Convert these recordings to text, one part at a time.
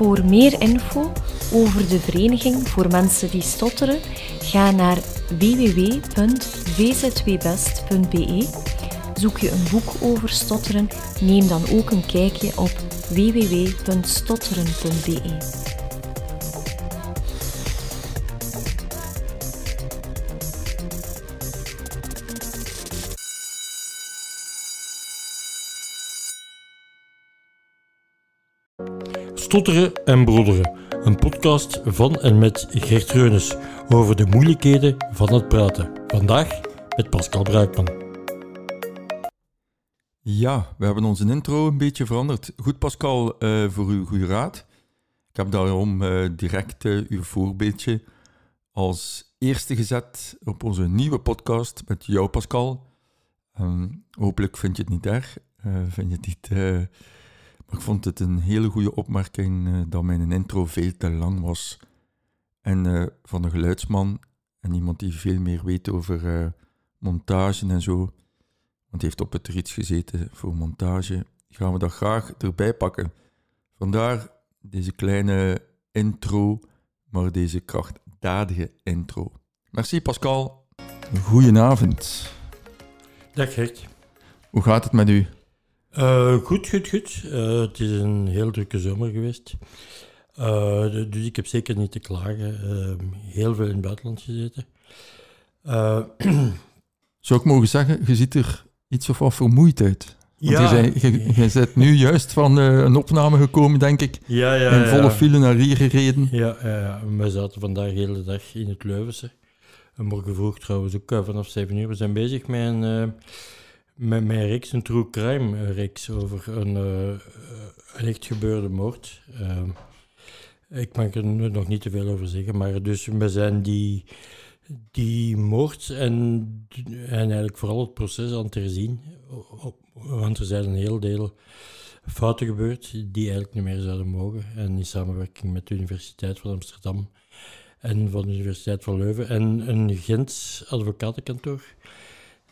Voor meer info over de Vereniging voor Mensen die Stotteren, ga naar www.vzwbest.be. Zoek je een boek over stotteren, neem dan ook een kijkje op www.stotteren.be. Stotteren en Brodderen, een podcast van en met Gert Reunis over de moeilijkheden van het praten. Vandaag met Pascal Bruikman. Ja, we hebben onze intro een beetje veranderd. Goed, Pascal, eh, voor uw goede raad. Ik heb daarom eh, direct uh, uw voorbeeldje als eerste gezet op onze nieuwe podcast met jou, Pascal. Ehm, hopelijk vind je het niet erg. vind je het niet ik vond het een hele goede opmerking uh, dat mijn intro veel te lang was. En uh, van een geluidsman en iemand die veel meer weet over uh, montage en zo, want hij heeft op het iets gezeten voor montage, gaan we dat graag erbij pakken. Vandaar deze kleine intro, maar deze krachtdadige intro. Merci Pascal. Goedenavond. Dag Gert. Hoe gaat het met u? Uh, goed, goed, goed. Uh, het is een heel drukke zomer geweest. Uh, dus ik heb zeker niet te klagen. heel veel in het buitenland gezeten. Zou ik mogen zeggen, je ziet er iets of wat vermoeid uit? Want ja. je, je, bent nu juist van een opname gekomen, denk ik. Ja, ja, in volle file naar hier gereden. Ja, ja, we zaten vandaag de hele dag in het Leuvense. En morgen vroeg trouwens ook vanaf 7 uur. We zijn bezig met een met mijn reeks, een true crime reeks over een, een echt gebeurde moord. Uh, ik mag er nog niet te veel over zeggen, maar dus we zijn die, die moord en, en eigenlijk vooral het proces aan het herzien. Want er zijn een heel deel fouten gebeurd die eigenlijk niet meer zouden mogen. En in samenwerking met de Universiteit van Amsterdam en van de Universiteit van Leuven en een Gents advocatenkantoor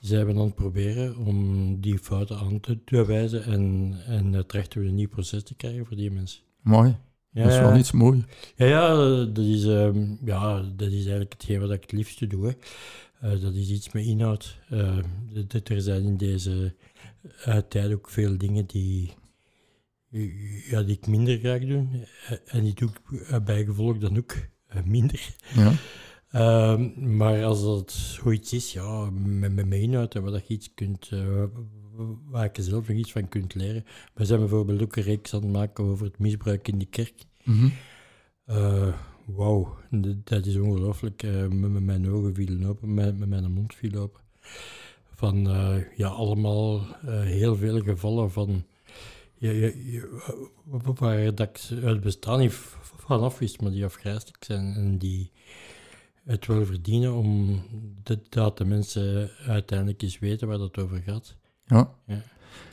ze hebben aan het proberen om die fouten aan te, wijzen en, en terecht een nieuw proces te krijgen voor die mensen. Mooi. Ja, dat is wel iets moois. Ja, ja, dat is, uh, ja, dat is eigenlijk hetgeen wat ik het liefste doe. Uh, dat is iets met inhoud. Uh, er zijn in deze uh, tijd ook veel dingen die, ja, die ik minder graag doe. en die doe ik bijgevolg dan ook minder. Ja. Ehm, maar als dat zoiets is, ja, met, met mijn inhoud en wat je iets kunt, uh, waar je zelf nog iets van kunt leren. We zijn bijvoorbeeld ook een reeks aan het maken over het misbruik in de kerk. Mm Wauw, dat is ongelooflijk. Uh, met, mijn ogen vielen open, met, met mijn mond viel open. Van ja, allemaal heel veel gevallen van. Ja, ja, ja, waar dat ik het bestaan niet vanaf wist, maar die afgrijzelijk zijn en die het wel verdienen om dat de mensen uiteindelijk eens weten waar dat over gaat. Ja. ja.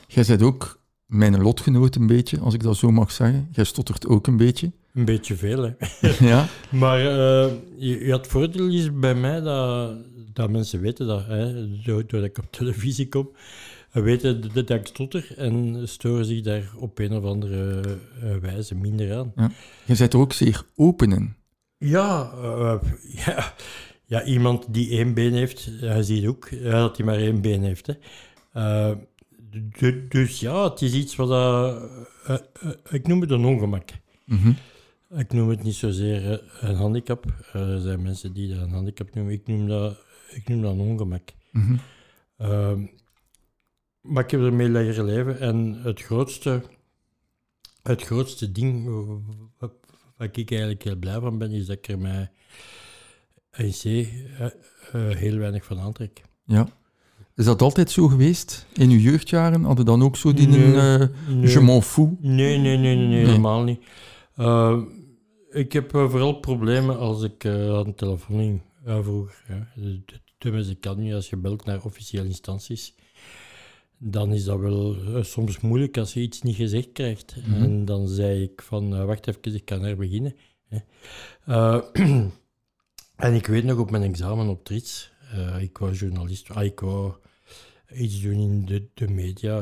Jij bent ook mijn lotgenoot een beetje, als ik dat zo mag zeggen. Jij stottert ook een beetje. Een beetje veel, hè. ja. Maar uh, je, het voordeel is bij mij dat, dat mensen weten dat, hè, doordat ik op televisie kom, weten dat ik stotter en storen zich daar op een of andere uh, wijze minder aan. Ja. Je bent er ook zeer open in. Ja, uh, ja, ja, iemand die één been heeft, hij ziet ook dat hij maar één been heeft. Hè. Uh, dus ja, het is iets wat... Uh, ik noem het een ongemak. Mm -hmm. Ik noem het niet zozeer een handicap. Er zijn mensen die dat een handicap noemen. Ik noem dat, ik noem dat een ongemak. Mm -hmm. maar ik heb ermee leren leven. En het grootste, het grootste ding waar ik eigenlijk heel blij van ben, is dat ik er mij ANC uh, uh, heel weinig van aantrek. Ja. Is dat altijd zo geweest? In uw jeugdjaren hadden dan ook zo die nee, uh, nee. je m'en fous? Nee, nee, nee, nee, nee, helemaal niet. Ik heb vooral problemen als ik aan de telefoon vroeger. Tenminste, ik kan niet als je belt naar officiële instanties dan is dat wel uh, soms moeilijk als je iets niet gezegd krijgt. Mm -hmm. En dan zei ik van, uh, wacht even, ik kan er beginnen. Uh, en ik weet nog op mijn examen op Trits, ik was journalist, ah, ik wou iets doen in de, de media,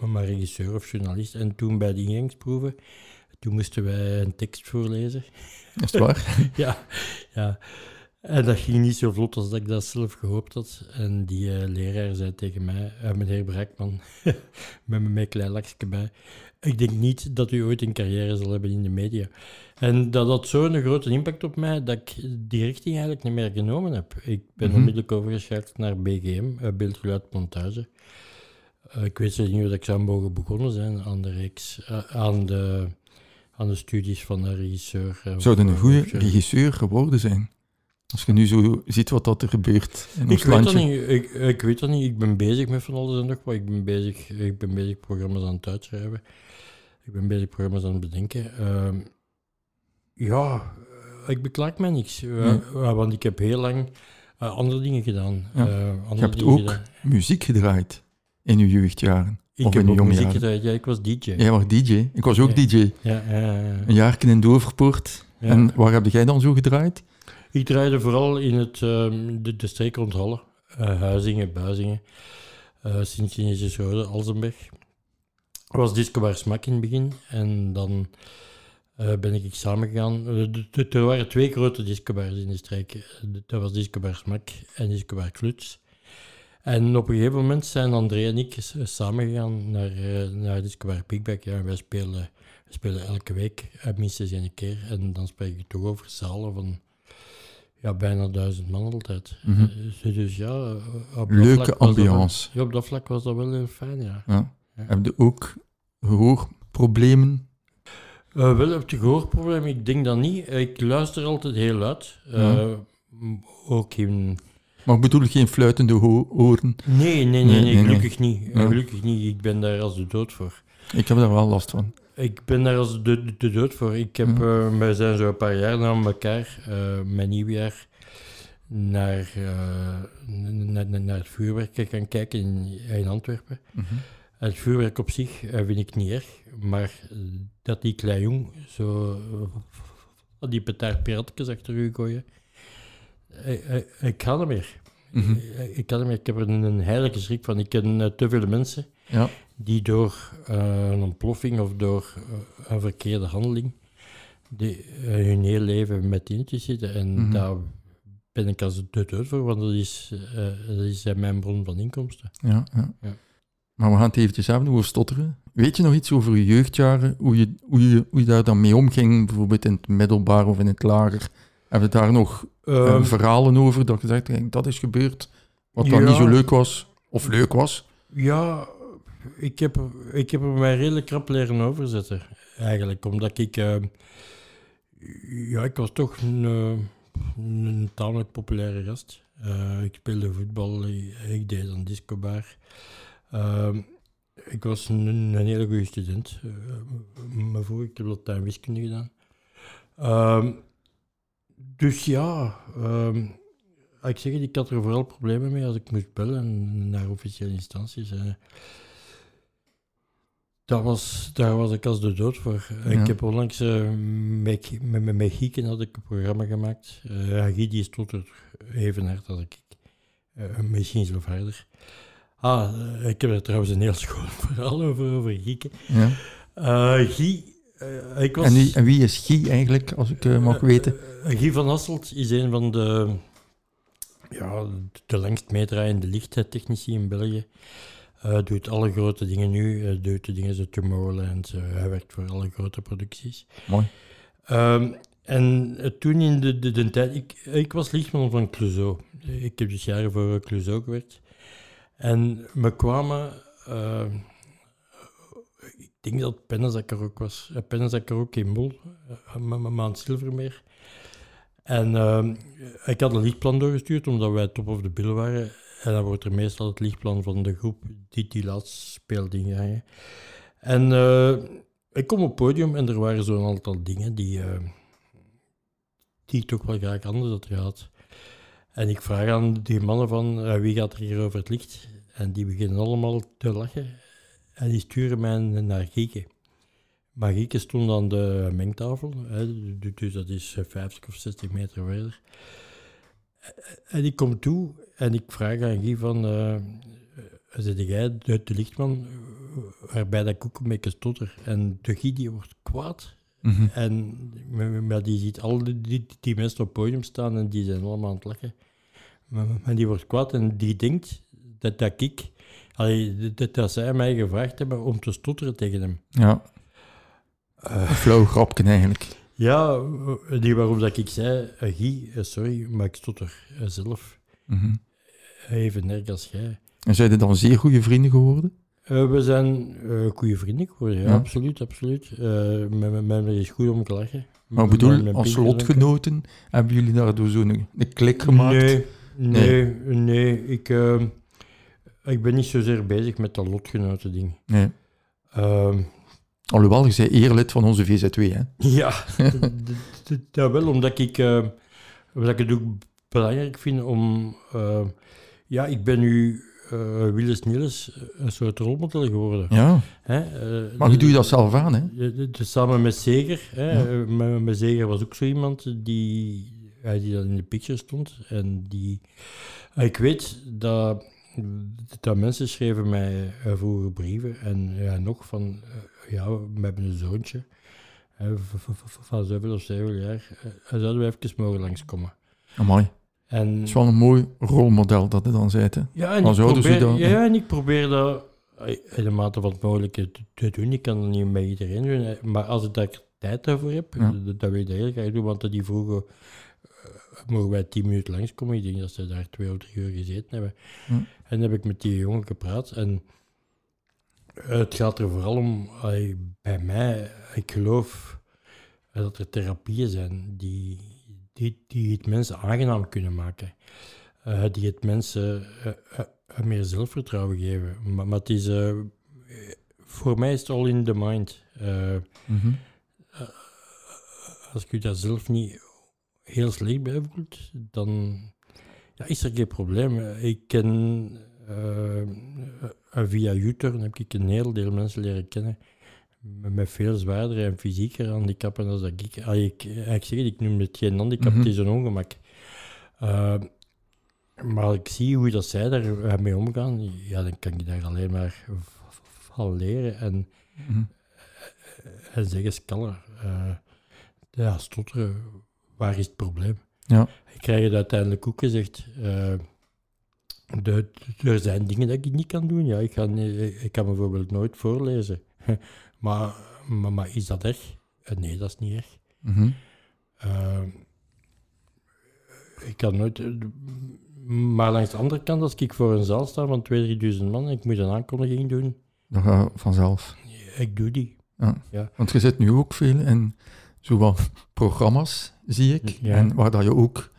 maar regisseur of journalist. En toen bij de ingangsproeven, toen moesten wij een tekst voorlezen. Is het waar? ja, ja. En dat ging niet zo vlot als dat ik dat zelf gehoopt had. En die eh, leraar zei tegen mij, uh, meneer Brakman, met mijn klein lakje bij, ik denk niet dat u ooit een carrière zal hebben in de media. En dat had zo'n grote impact op mij dat ik die richting eigenlijk niet meer genomen heb. Ik ben Mhm. onmiddellijk overgeschakeld naar BGM, uh, beeldgeluid montage. Ik weet niet hoe ik zou mogen begonnen zijn aan de reeks, aan, de, aan de studies van een regisseur. Zou je een goede regisseur geworden zijn? Als je nu zo ziet wat dat er gebeurt in ons Ik weet, dat landje. niet, ik, ik weet dat niet. Ik ben bezig met van alles en nog wat. Ik ben bezig, ik ben bezig programma's aan het uitschrijven. Ik ben bezig programma's aan het bedenken. Ehm, ja, eh, ik beklaag mij niks. Eh, Nee. eh, want ik heb heel lang andere dingen gedaan. Ja. Eh, Je andere hebt ook gedaan. muziek gedraaid in je jeugdjaren. Ik of heb in je ook jonge muziek gedraaid. Ja, ik was DJ. Jij was DJ. Ik was ook Ja. DJ. Ja. Een jaar in Doverpoort. En waar heb jij dan zo gedraaid? Ik draaide vooral in het, ehm, de, de streek rond Halle. Eh, Huizingen, Buizingen, uh, Sint-Genesische Schode, Alzenberg. Er was Discobar Smak in het begin en dan eh, ben ik samengegaan. Eh, er waren twee grote discobars in de streek. Eh, Dat was Smak en Discobar Kluts. En op een gegeven moment zijn André en ik samengegaan naar, eh naar Discobar Pickback. Ja, wij spelen, spelen elke week eh, minstens één keer. En dan spreek ik toch over zalen van ja, bijna duizend man altijd. Mhm. Eh, dus- ja, eh, op Leuke wel- ambiance. ja, op dat vlak was dat wel heel fijn, ja. Ja. Ja. Heb je ook gehoorproblemen? Eh, wel, heb je gehoorprobleem? Ik denk dat niet. Ik luister altijd heel luid. Ook in... Maar ik bedoel geen fluitende oren. Nee, nee, nee, Nee, nee, nee, gelukkig niet. Gelukkig niet. Ik ben daar als de dood voor. Ik heb daar wel last van. Ik ben daar als de, de dood voor. Ik heb, Ja. eh, wij zijn zo een paar jaar na elkaar, eh mijn nieuwjaar, naar, eh, naar, naar- naar het vuurwerk gaan kijken in, in Antwerpen. Mhm. Het vuurwerk op zich vind ik niet erg, maar dat die klein jong zo die petaard piratjes achter u gooien, ik kan er meer. Mhm. Eh, Ik kan er meer. Ik heb er een, een heilige schrik van. Ik ken te veel mensen Ja. Die door eh, een ontploffing of door eh, een verkeerde handeling die, eh, hun hele leven met tientjes zitten. En Mhm. daar ben ik als de dood voor, want dat is, dat is mijn bron van inkomsten. Ja, ja. Ja. Maar we gaan het eventjes hebben over stotteren. Weet je nog iets over je jeugdjaren? Hoe je, hoe je, hoe je daar dan mee omging, bijvoorbeeld in het middelbaar of in het lager? Hebben we daar nog eh, Ehm, verhalen over dat je zegt, dat is gebeurd, wat dan Ja. niet zo leuk was? Of leuk was? Ja, ik heb, ik heb er mij redelijk krap leren overzetten, eigenlijk. Omdat ik... eh, ja, ik was toch een, eh, een tamelijk populaire gast. Eh, ik speelde voetbal, ik, deed aan discobar. Ehm, ik was een, een hele goede student. Maar voor ik heb Latijn wiskunde gedaan. Ehm, dus ja, ehm, ik zeg ik had er vooral problemen mee als ik moest bellen naar officiële instanties. Dat was, daar was ik als de dood voor. Ja. Ik heb onlangs eh, met, met, met, Gieken had ik een programma gemaakt. Uh, stond er even hard als ik. Eh, misschien zelfs harder. Ah, ik heb er trouwens een heel schoon verhaal over, over Gieken. Ja. Guy, ik was... En, wie, en wie is Guy eigenlijk, als ik mag weten? Guy van Hasselt is een van de, ja, de langst meedraaiende lichttechnici in België. Uh, doet alle grote dingen nu, uh, doet de dingen zo Tomorrowland, uh, hij werkt voor alle grote producties. Mooi. Um, en toen in de, de, de tijd, ik, ik was lichtman van Clouseau. Ik heb dus jaren voor Clouseau gewerkt. En we kwamen, uh, ik denk dat Pennenzak er ook was, Pennenzak er ook in Bol, uh, maand Silvermeer. En uh, ik had een lichtplan doorgestuurd, omdat wij top of the bill waren. En dan wordt er meestal het lichtplan van de groep die die laatste speelt ingangen. En uh, ik kom op het podium en er waren zo'n aantal dingen die, uh, die ik toch wel graag anders had gehad. En ik vraag aan die mannen van, uh, wie gaat er hier over het licht? En die beginnen allemaal te lachen. En die sturen mij naar Gieke. Maar Gieke stond aan de mengtafel, hè, dus dat is 50 of 60 meter verder. En ik kom toe en ik vraag aan Guy van, uh, zit jij de, de lichtman, waarbij dat ik ook een beetje stotter. En de Guy die wordt kwaad Mhm. En maar, die ziet al die, die, die mensen op het podium staan en die zijn allemaal aan het lachen. Maar, maar die wordt kwaad en die denkt dat, dat ik, allee, dat, dat zij mij gevraagd hebben om te stotteren tegen hem. Ja, Eh, een flauw grapje eigenlijk. ja, eh, die waarom dat ik zei, eh, Guy, eh, sorry, maar ik stotter eh, zelf Mhm. Even erg als jij. En zijn er dan zeer goede vrienden geworden? Eh, we zijn eh goede vrienden geworden, ja, Ja. absoluut, absoluut. Eh met, met is goed om te lachen. Maar bedoel, als lotgenoten hebben jullie daardoor zo'n een klik gemaakt? Nee, nee, nee. Ik, ik ben niet zozeer bezig met dat lotgenoten ding. Nee. Ehm, Alhoewel, je bent eerlid van onze VZW, hè? ja, dat wel, omdat ik, omdat ik het ook belangrijk vind om... ja, ik ben nu eh Willis Niels een soort rolmodel geworden. Ja, Hè? eh, maar je doet dat zelf aan, hè? Samen met Zeger. Hè. Ja. Eh, Met, met Zeger was ook zo iemand die, die dan in de picture stond. En die, ik weet dat, dat mensen schreven mij vroeger brieven. En ja, nog van, ja, we hebben een zoontje. van zoveel of zoveel jaar. zouden we even mogen langskomen. Amai. En, Het is wel een mooi rolmodel dat je dan hè? ja, en ik probeer, dat- ja, en ik probeer dat eh, in de mate van het mogelijke te, doen. Ik kan dat niet met iedereen doen, eh, maar als ik daar tijd daarvoor heb, Ja. dat, dat wil ik heel graag doen, want die vroegen, eh, mogen wij tien minuten langskomen? Ik denk dat ze daar twee of drie uur gezeten hebben. En dan heb ik met die jongen gepraat en het gaat er vooral om, bij mij, ik geloof dat er therapieën zijn die, die, die het mensen aangenaam kunnen maken. Eh, die het mensen eh, eh, meer zelfvertrouwen geven. Maar, maar het is, voor mij is het all in the mind. Mhm. als je dat zelf niet heel slecht bij voelt, dan ja, is er geen probleem. Ik ken via U-turn heb ik een heel deel mensen leren kennen met, veel zwaardere en fysiekere handicappen dan dat ik. Ah, ik, ik zeg ik noem het geen handicap, Mhm. het is een ongemak. Eh, maar ik zie hoe dat zij daarmee omgaan, ja, dan kan ik daar alleen maar van leren. En Mhm. en zeg eens, Kalle, eh, ja, stotteren, waar is het probleem? Ja. Ik krijg het uiteindelijk ook gezegd. eh, de, er zijn dingen dat ik niet kan doen. Ja, ik, kan, ik kan bijvoorbeeld nooit voorlezen. maar, maar, maar is dat erg? Eh, nee, dat is niet erg. Mhm. Eh, ik kan nooit... eh, maar langs de andere kant, als ik voor een zaal sta van 2.000, 3.000 man en ik moet een aankondiging doen, Dat gaat vanzelf. ik doe die. Want je zit nu ook veel in zowel programma's, zie ik, Ja. en waar dat je ook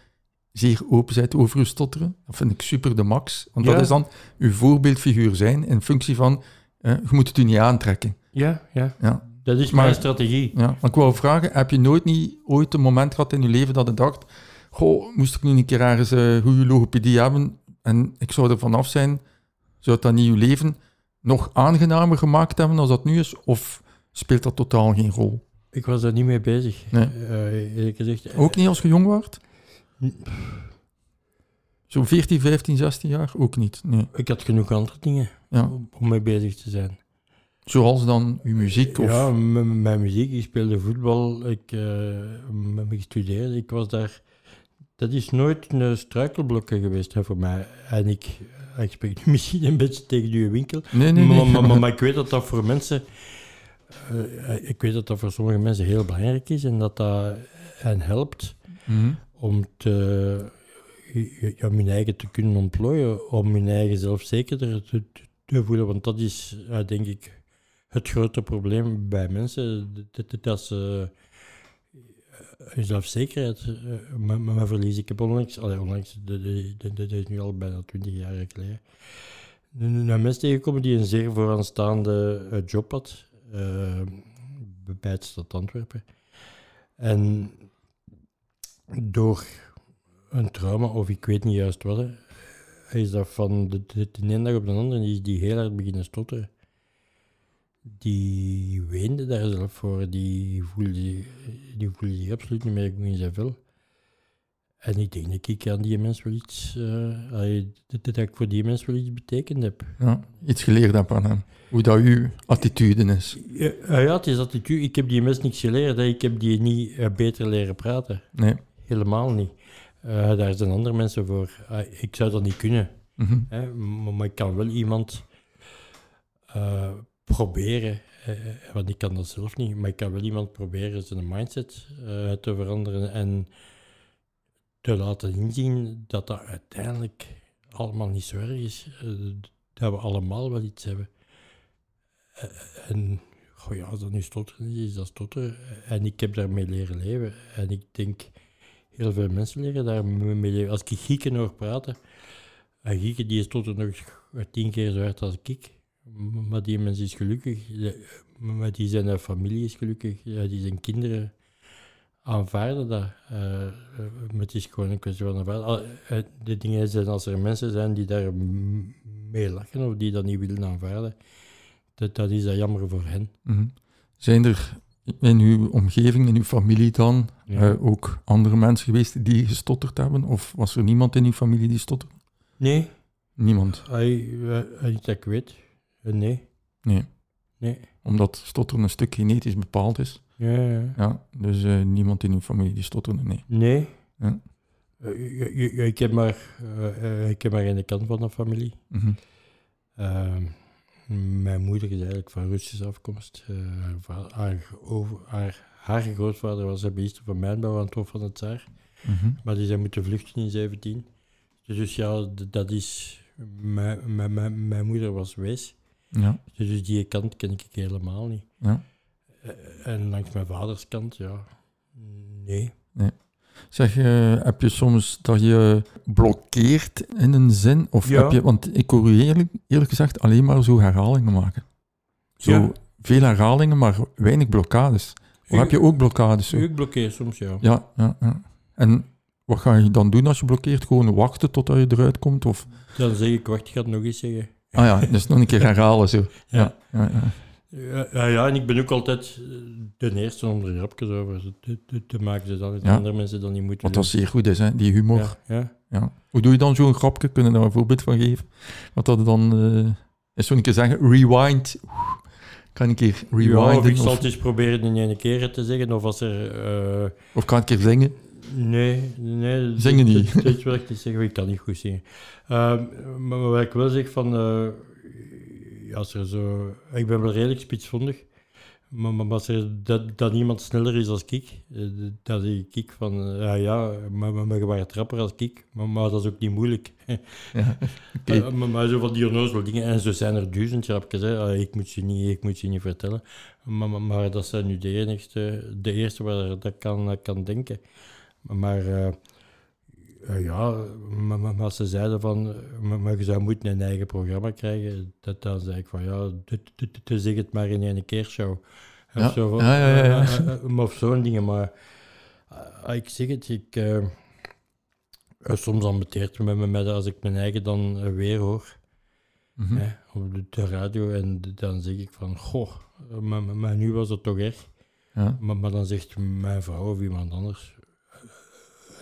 zeer open bent over je stotteren. Dat vind ik super de max. Want Ja. dat is dan uw voorbeeldfiguur zijn in functie van, eh, je moet het u niet aantrekken. Ja, ja. Ja. Dat is Maar- mijn strategie. Ja, maar ik wou vragen, heb je nooit niet ooit een moment gehad in je leven dat je dacht, goh, moest ik nu een keer ergens een goede logopedie hebben en ik zou er vanaf zijn, zou dat niet je leven nog aangenamer gemaakt hebben als dat nu is? Of speelt dat totaal geen rol? Ik was daar niet mee bezig. Nee. Eh, gezegd. Ook niet als je jong was? n- Zo 14, 15, 16 jaar? Ook niet, nee. Ik had genoeg andere dingen Ja. om mee bezig te zijn. Zoals dan uw muziek of... Ja, mijn muziek. Ik speelde voetbal. Ik eh, heb gestudeerd. Ik was daar... Dat is nooit een struikelblokken geweest hè, voor mij. En ik, ik spreek misschien een beetje tegen uw winkel. Nee, nee, nee. Maar, maar, ik weet dat dat voor mensen... eh, ik weet dat dat voor sommige mensen heel belangrijk is. En dat dat hen helpt Mhm. om te, ja, om hun eigen te kunnen ontplooien, om hun eigen zelfzekerder te, te, te voelen. Want dat is, ja, denk ik, het grote probleem bij mensen. Dat, ze eh, hun zelfzekerheid eh, maar, verliezen. Ik heb onlangs, allee, onlangs dat, is nu al bijna twintig jaar geleden, een, mens tegengekomen die een zeer vooraanstaande eh, job had bij het stad Antwerpen. En door een trauma, of ik weet niet juist wat, is dat van de, de, de ene dag op de andere is die heel hard beginnen stotteren. Die weende daar zelf voor, die voelde, die voelde zich absoluut niet meer goed in zijn vel. En ik denk dat ik aan die mens wel iets, eh, allee, dat, dat ik voor die mens wel iets betekend heb. Ja, iets geleerd heb aan hem. Hoe dat uw attitude is. Ja, ah ja, het is attitude. Ik heb die mens niks geleerd. Hè. Ik heb die niet eh, beter leren praten. Nee. Helemaal niet. Eh, daar zijn andere mensen voor. Ah, ik zou dat niet kunnen. Mhm. Hè. Maar, maar ik kan wel iemand eh, proberen. eh, want ik kan dat zelf niet. Maar ik kan wel iemand proberen zijn mindset eh, te veranderen. En te laten inzien dat dat uiteindelijk allemaal niet zo erg is. Eh, dat we allemaal wel iets hebben. En goh, ja, als dat nu stotteren is, is dat stotteren. En ik heb daarmee leren leven. En ik denk, heel veel mensen leren daarmee leven. Als ik Gieken hoor praten, en Gieken die stottert nog tien keer zo hard als ik. Maar die mens is gelukkig. Maar die zijn eh, familie is gelukkig. Ja, die zijn kinderen aanvaarden dat. Eh, eh, maar het is gewoon een kwestie van aanvaarden. Eh, De dingen zijn als er mensen zijn die daar mee lachen of die dat niet willen aanvaarden, dat, dat is dat jammer voor hen. Mhm. Zijn er in uw omgeving, in uw familie dan, Ja. eh, ook andere mensen geweest die gestotterd hebben? Of was er niemand in uw familie die stotterde? Nee, Niemand. hij, eh, dat ik weet. Eh, nee, Nee. nee. Omdat stotteren een stuk genetisch bepaald is. Ja, ja. Ja, dus eh, niemand in uw familie die stotterde, nee. Nee. Ja. Eh, ik, heb maar, eh, ik heb maar aan de kant van de familie. Mhm. Ehm, mijn moeder is eigenlijk van Russische afkomst. Haar, haar, over, haar, haar grootvader was een minister van Mijnbouw aan het Hof van het Tsaar. Mhm. Maar die zijn moeten vluchten in 17. Dus ja, dat is... Mijn, mijn, mijn, mijn moeder was wees. Ja, Dus die kant ken ik helemaal niet. ja. Eh, En langs mijn vaders kant, ja... Nee. Zeg, eh, heb je soms dat je blokkeert in een zin? Of Ja. heb je, want ik hoor u eerlijk, eerlijk gezegd alleen maar zo herhalingen maken. Zo Ja. veel herhalingen, maar weinig blokkades. Of heb je ook blokkades? Zo? Ik blokkeer soms, ja. Ja, ja, ja. En wat ga je dan doen als je blokkeert? Gewoon wachten totdat je eruit komt? Of... Dan zeg ik, wacht, ik ga het nog eens zeggen. Ah ja, dus nog een keer herhalen zo. Ja, ja, ja. Ja, ja, en ik ben ook altijd eh, de eerste om er grapjes over te, te, te maken, zodat Ja. andere mensen dan niet moeten Wat dat zeer goed is, hè? die humor. Ja. Hoe doe je dan zo'n grapje? Kunnen we daar een voorbeeld van geven? Wat dat dan eh, is zo een keer zeggen, rewind. Kan ik een keer Ja, rewinden? of ik zal het eens proberen in één keer te zeggen, of als er... eh, of kan ik keer zingen? Nee, nee. Zingen niet. Dit wil ik niet zeggen, ik kan niet goed zingen. Ehm, maar wat ik wel zeg van... ja, als er zo... Ik ben wel redelijk spitsvondig. Maar, maar als er dat, dat iemand sneller is als ik, eh, dan zeg ik van... eh, ja, ja, maar, maar, maar je trapper als ik. Maar, maar dat is ook niet moeilijk. Ja. Maar, maar zo van die onnozele dingen, en zo zijn er duizend grapjes, hè. Ah, ik, moet ze niet, ik moet ze niet vertellen. Maar, maar, dat zijn nu de enigste, de eerste waar dat kan, kan denken. Maar, eh, eh, ja, maar, maar, ze zeiden van, maar, je zou moeten een eigen programma krijgen, dat, dan zei ik van, ja, te zeg het maar in één keer show. Of Ja, zo van, ja, ja, ja, ja. eh, of zo'n dingen, maar ik zeg het, ik... eh, soms ambeteert het met me met als ik mijn eigen dan weer hoor Mhm. hè, op de, radio en dan zeg ik van, goh, maar, maar- nu was het toch erg. Ja. Maar, maar dan zegt mijn vrouw of iemand anders,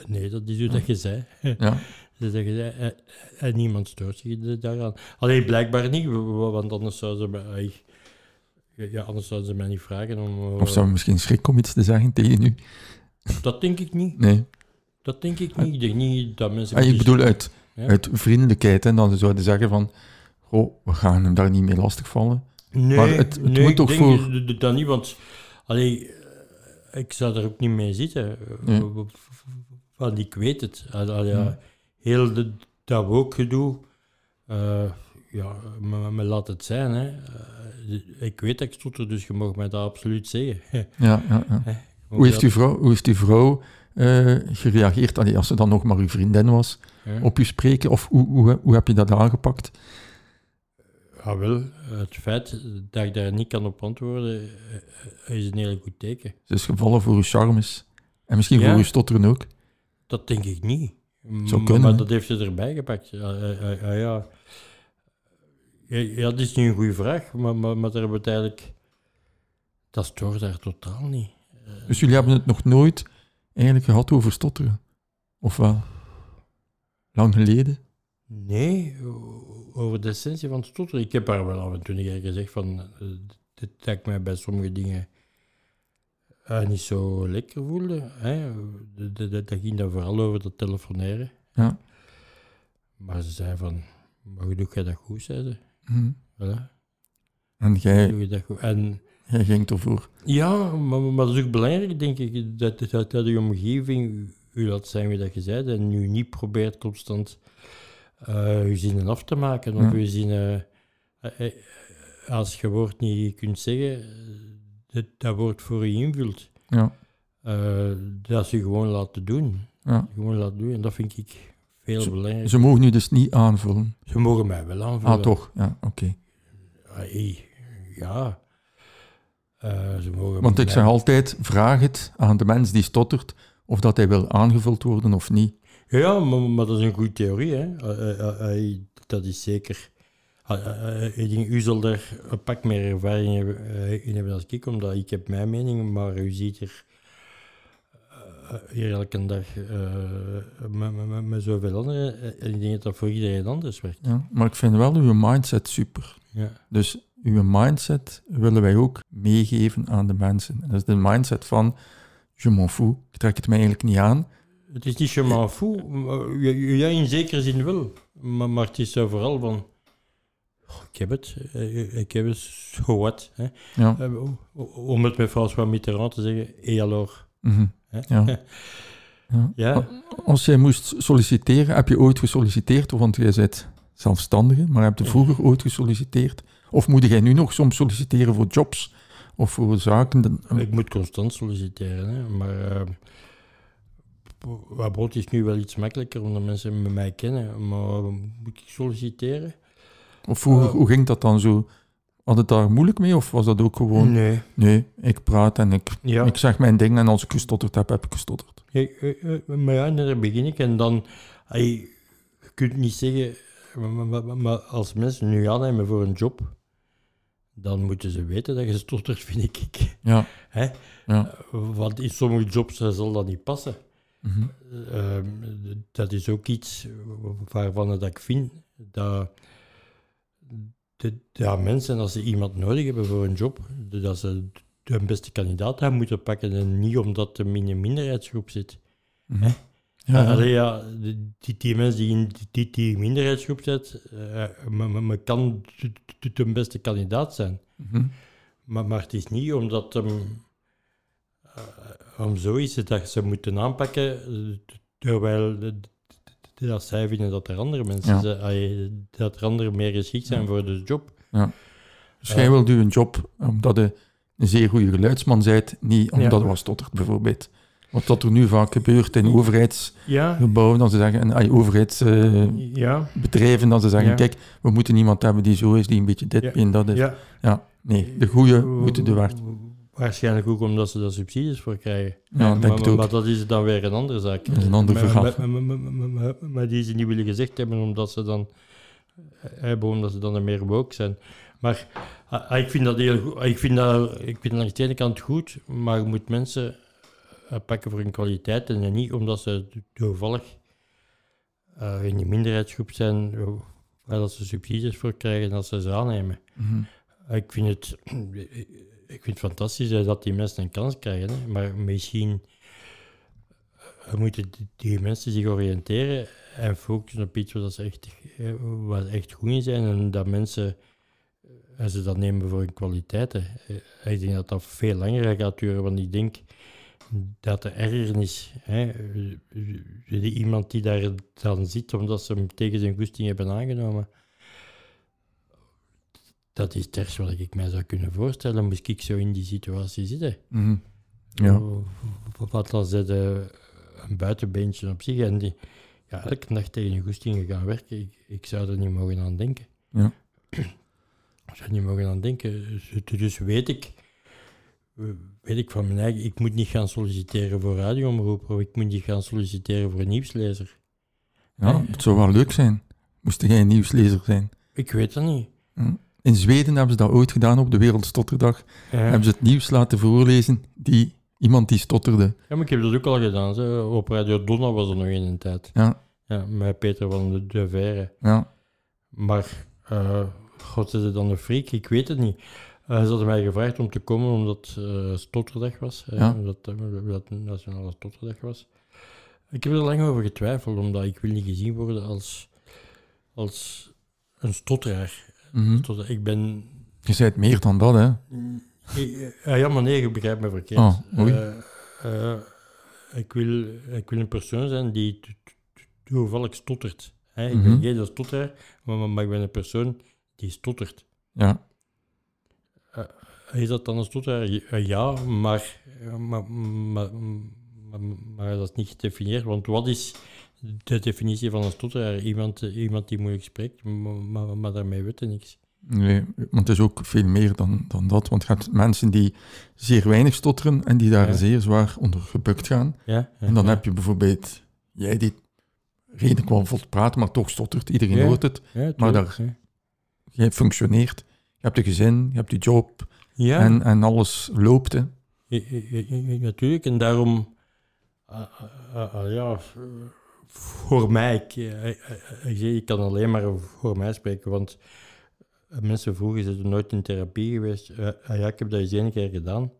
nee, dat is hoe dat je zei. Ja. Ze zeggen, eh, eh, en niemand stoort zich da- daaraan. Alleen blijkbaar niet, want anders zouden ze ja, anders zouden ze mij niet vragen om... eh, Of zou je misschien schrik om iets te zeggen tegen u? Dat denk ik niet. Nee. Dat denk ik niet. Ik denk niet dat mensen... Ah, ik moeten- bedoel uit, Ja. uit vriendelijkheid. En dan zouden zeggen van, goh, we gaan hem daar niet mee lastigvallen. Nee, Maar het- het nee, moet toch voor- dat niet, want allee, eh, ik zou er ook niet mee zitten. eh, Nee. Want ik weet het. Al- al ja, Ja. Heel de, dat woke-gedoe, eh, ja, maar, laat het zijn. Hè. Eh, ik weet dat ik stotter, dus je mag mij dat absoluut zeggen. Ja, ja, ja. Hoe heeft uw vrouw, hoe heeft uw vrouw eh, gereageerd, Allee, als ze dan nog maar uw vriendin was, Ja. op u spreken? Of hoe, hoe, hoe heb je dat aangepakt? Ja, wel, het feit dat ik daar niet kan op antwoorden, is een heel goed teken. Ze is gevallen voor uw charmes. En misschien Ja. voor uw stotteren ook. Dat denk ik niet. Zou M- kunnen, Maar dat heeft ze erbij gepakt. Ja, ja, ja, ja, dat is nu een goede vraag, maar, maar, maar daar hebben we het eigenlijk... Dat stoort daar totaal niet. Dus jullie hebben het nog nooit eigenlijk gehad over stotteren. Of wel? Lang geleden? Nee, over de essentie van stotteren. Ik heb haar wel af en toe een keer gezegd van... eh, dit ik mij bij sommige dingen eh, niet zo lekker voelde. Hè. Dat, ging dan vooral over dat telefoneren. Ja. Maar ze zei van... Maar hoe doe jij dat goed, zei ze. Mhm. Voilà. En jij, Doe je dat goed. En jij ging ervoor. ja, maar, maar dat is ook belangrijk, denk ik, dat, dat, dat je omgeving u laat zijn wie dat je bent en u niet probeert constant eh je zinnen af te maken of Ja. je zinnen... eh, als je woord niet kunt zeggen, dat, dat woord voor je invult. Ja. eh, dat ze gewoon laten doen. ja. Gewoon laten doen. En dat vind ik veel belangrijk. Ze mogen nu dus niet aanvullen. Ze mogen mij wel aanvullen. Ah, toch? Ja, oké. Hey, ja. Eh, ze mogen Want ik mij- zeg altijd, vraag het aan de mens die stottert of dat hij wil aangevuld worden of niet. Ja, maar, maar dat is een goede theorie. Hè? Eh, dat is zeker. Eh, eh, eh, ik denk, u zal daar een pak meer ervaring hebben, eh, in hebben dan ik, omdat ik heb mijn mening, maar u ziet er hier elke dag met, met, met, met zoveel anderen. En ik denk dat dat voor iedereen anders werkt. Ja. Maar ik vind wel uw mindset super. Ja. Dus uw mindset willen wij ook meegeven aan de mensen. En dat is de mindset van, je m'en fous, ik trek het mij eigenlijk niet aan. Het is niet je m'en ja, ja, in zekere zin wel. Maar, maar het is vooral van... oh, ik heb het, eh, ik heb het, zo wat. Hè? Ja. Eh, Om het met François Mitterrand te zeggen, et alors? Mhm. Ja. Ja. Als jij moest solliciteren, heb je ooit gesolliciteerd, want jij bent zelfstandige, maar heb je vroeger ooit gesolliciteerd? Of moet jij nu nog soms solliciteren voor jobs of voor zaken? Dan- Ik moet constant solliciteren, hè? maar uh, wat is nu wel iets makkelijker omdat mensen me mij kennen. Maar moet ik solliciteren? Of vroeger, Eh. hoe ging dat dan zo? Had het daar moeilijk mee of was dat ook gewoon... Nee. Nee, ik praat en ik, Ja. ik zeg mijn ding en als ik gestotterd heb, heb ik gestotterd. Ja, eh, eh, maar ja, daar begin ik en dan... je kunt niet zeggen... Maar, maar- maar- maar als mensen nu aannemen voor een job, dan moeten ze weten dat je stottert, vind ik. Ja. Hè? Ja. Want in sommige jobs eh, zal dat niet passen. Mhm. Ehm, dat is ook iets waarvan dat ik vind dat, dat, dat mensen, als ze iemand nodig hebben voor een job, dat ze de beste kandidaat hebben moeten pakken en niet omdat er in een minderheidsgroep zit. Mhm. Ja, Allee, ja, die, die mensen die in die, die minderheidsgroep zit, eh, maar, maar, maar kan de, de, de beste kandidaat zijn. Mhm. Maar, maar het is niet omdat hem, eh, om zo is het dat ze moeten aanpakken, eh, terwijl de- de- dat zij vinden dat er andere mensen Ja. zijn, allee, dat er anderen meer geschikt zijn Ja. voor de job. Dus jij Ja. wilt u een job omdat je een zeer goede geluidsman bent, niet omdat Ja. je was stottert bijvoorbeeld. Wat dat er nu vaak gebeurt in overheidsgebouwen, Ja, dat ze zeggen, en overheidsbedrijven, ja, dat ze zeggen, Ja. kijk, we moeten iemand hebben die zo is, die een beetje dit Ja. en dat is. ja. Ja, nee, de goede moeten de waard. Waarschijnlijk ook omdat ze daar subsidies voor krijgen. Ja, denk maar, het maar, ook. maar dat is dan weer een andere zaak. Een ander Maar- verhaal. Maar, maar, die ze niet willen gezegd hebben, omdat ze dan, eh, hebben, omdat ze dan er meer woke zijn. Maar ah, ik vind dat heel goed. Ik vind dat, ik vind dat aan de ene kant goed, maar je moet mensen eh, pakken voor hun kwaliteit en niet omdat ze toevallig eh, in die minderheidsgroep zijn, eh, waar dat ze subsidies voor krijgen en dat ze ze aannemen. Mhm. Ik vind het, ik vind het fantastisch dat die mensen een kans krijgen, maar misschien eh, moeten die, mensen zich oriënteren en focussen op iets wat ze echt, eh, waar echt goed in zijn en dat mensen eh, ze dat nemen voor hun kwaliteiten. Ik denk dat dat veel langer gaat duren, want ik denk dat de ergernis, hè, iemand die daar dan zit omdat ze hem tegen zijn goesting hebben aangenomen, dat is het ergste wat ik mij zou kunnen voorstellen, moest ik zo in die situatie zitten. Mhm. Ja. Wat als ze de, een buitenbeentje op zich en die ja, elke dag tegen je goestingen gaan werken, ik, ik zou er niet mogen aan denken. Ja. Ik zou er niet mogen aan denken. Dus, dus weet ik, weet ik van mijn eigen, ik moet niet gaan solliciteren voor radioomroep of ik moet niet gaan solliciteren voor een nieuwslezer. ja, het zou wel leuk zijn, moest jij een nieuwslezer zijn. Ik weet dat niet. In Zweden hebben ze dat ooit gedaan op de Wereldstotterdag. Ja. Hebben ze het nieuws laten voorlezen die Iemand die stotterde. Ja, maar ik heb dat ook al gedaan. Zo. Op Radio Donna was er nog in een tijd. Ja, Ja, met Peter van de, de Verre. ja. Maar, eh god, is het dan een freak? Ik weet het niet. Eh, ze hadden mij gevraagd om te komen omdat eh Stotterdag was. Ja. Omdat eh, dat Nationale Stotterdag was. Ik heb er lang over getwijfeld, omdat ik wil niet gezien worden als, als een stotteraar. Mhm. Stotter- Ik ben... Je zei het meer dan dat, hè? Ik- eh, ja, maar nee, je begrijpt me verkeerd. Ah, oei. Eh, eh, ik, wil, ik wil een persoon zijn die toevallig stottert. Hè? Ik Mhm. ben geen stotteraar, maar, maar, maar ik ben een persoon die stottert. Ja. Is dat dan een stotteraar? Ja, eh, maar, maar, maar, maar dat is niet gedefinieerd. Want wat is de definitie van een stotteraar? Iemand, eh, iemand die moeilijk spreekt, maar, maar, maar daarmee weet je niks. Nee, want het is ook veel meer dan, dan dat. Want je hebt mensen die zeer weinig stotteren en die daar Ja. zeer zwaar onder gebukt gaan. Ja? En dan heb je bijvoorbeeld jij die redelijk wel vlot praat, maar toch stottert. Iedereen hoort het. Maar daar-. Jij functioneert. Je hebt een gezin, je hebt je job en, en alles loopt. Hè. Natuurlijk, en daarom, ah, ah, ah, ja, voor mij, ik, eh, eh, eh, ik, kan alleen maar voor mij spreken, want mensen vroegen, er nooit in therapie geweest? Ah ja, ik heb dat eens één keer gedaan.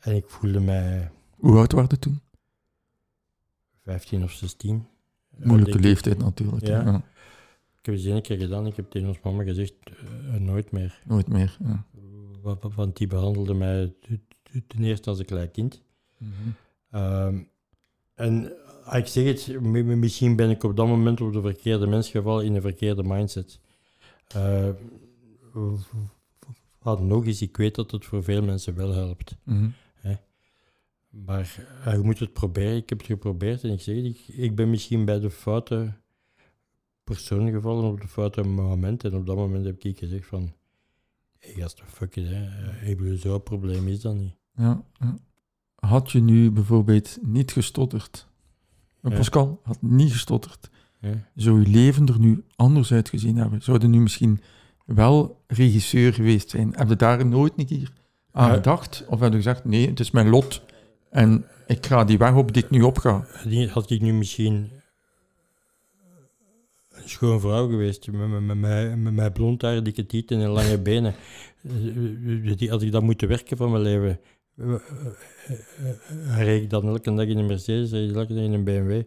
En ik voelde mij Hoe oud waren je toen? 15 of 16. Moeilijke ik- leeftijd natuurlijk. Ja. Ja. Ik heb het eens één keer gedaan, ik heb tegen ons mama gezegd, nooit meer. Nooit meer. Ja. Wa- wa- Want die behandelde mij ten eerste als een klein kind. Mhm. Ehm, en ik zeg het, mi- mi- misschien ben ik op dat moment op de verkeerde mens gevallen in de verkeerde mindset. Eh, wat nog eens, ik weet dat het voor veel mensen wel helpt. Mhm. Maar eh, je moet het proberen. Ik heb het geprobeerd en ik zeg het, ik, ik ben misschien bij de foute persoon gevallen op de foute moment. En op dat moment heb ik gezegd van, hey, gast, fuck it, hè. Eh, Ik bedoel, zo'n probleem is dat niet. Ja, ja. Had je nu bijvoorbeeld niet gestotterd? Eh, Ja. Pascal had niet gestotterd. Ja. Zou je leven er nu anders uitgezien hebben? Zou je nu misschien wel regisseur geweest zijn? Heb je daar nooit een keer aan Ja. gedacht? Of heb je gezegd, nee, het is mijn lot en ik ga die weg op die ik nu opga? Had ik nu misschien een schoon vrouw geweest, met, met, met, met, met mijn blond haar, dikke tieten en lange benen. Eh, die- Had ik dat moeten werken van mijn leven, eh, eh, eh, reed ik dan elke dag in een Mercedes, ik elke dag in een BMW.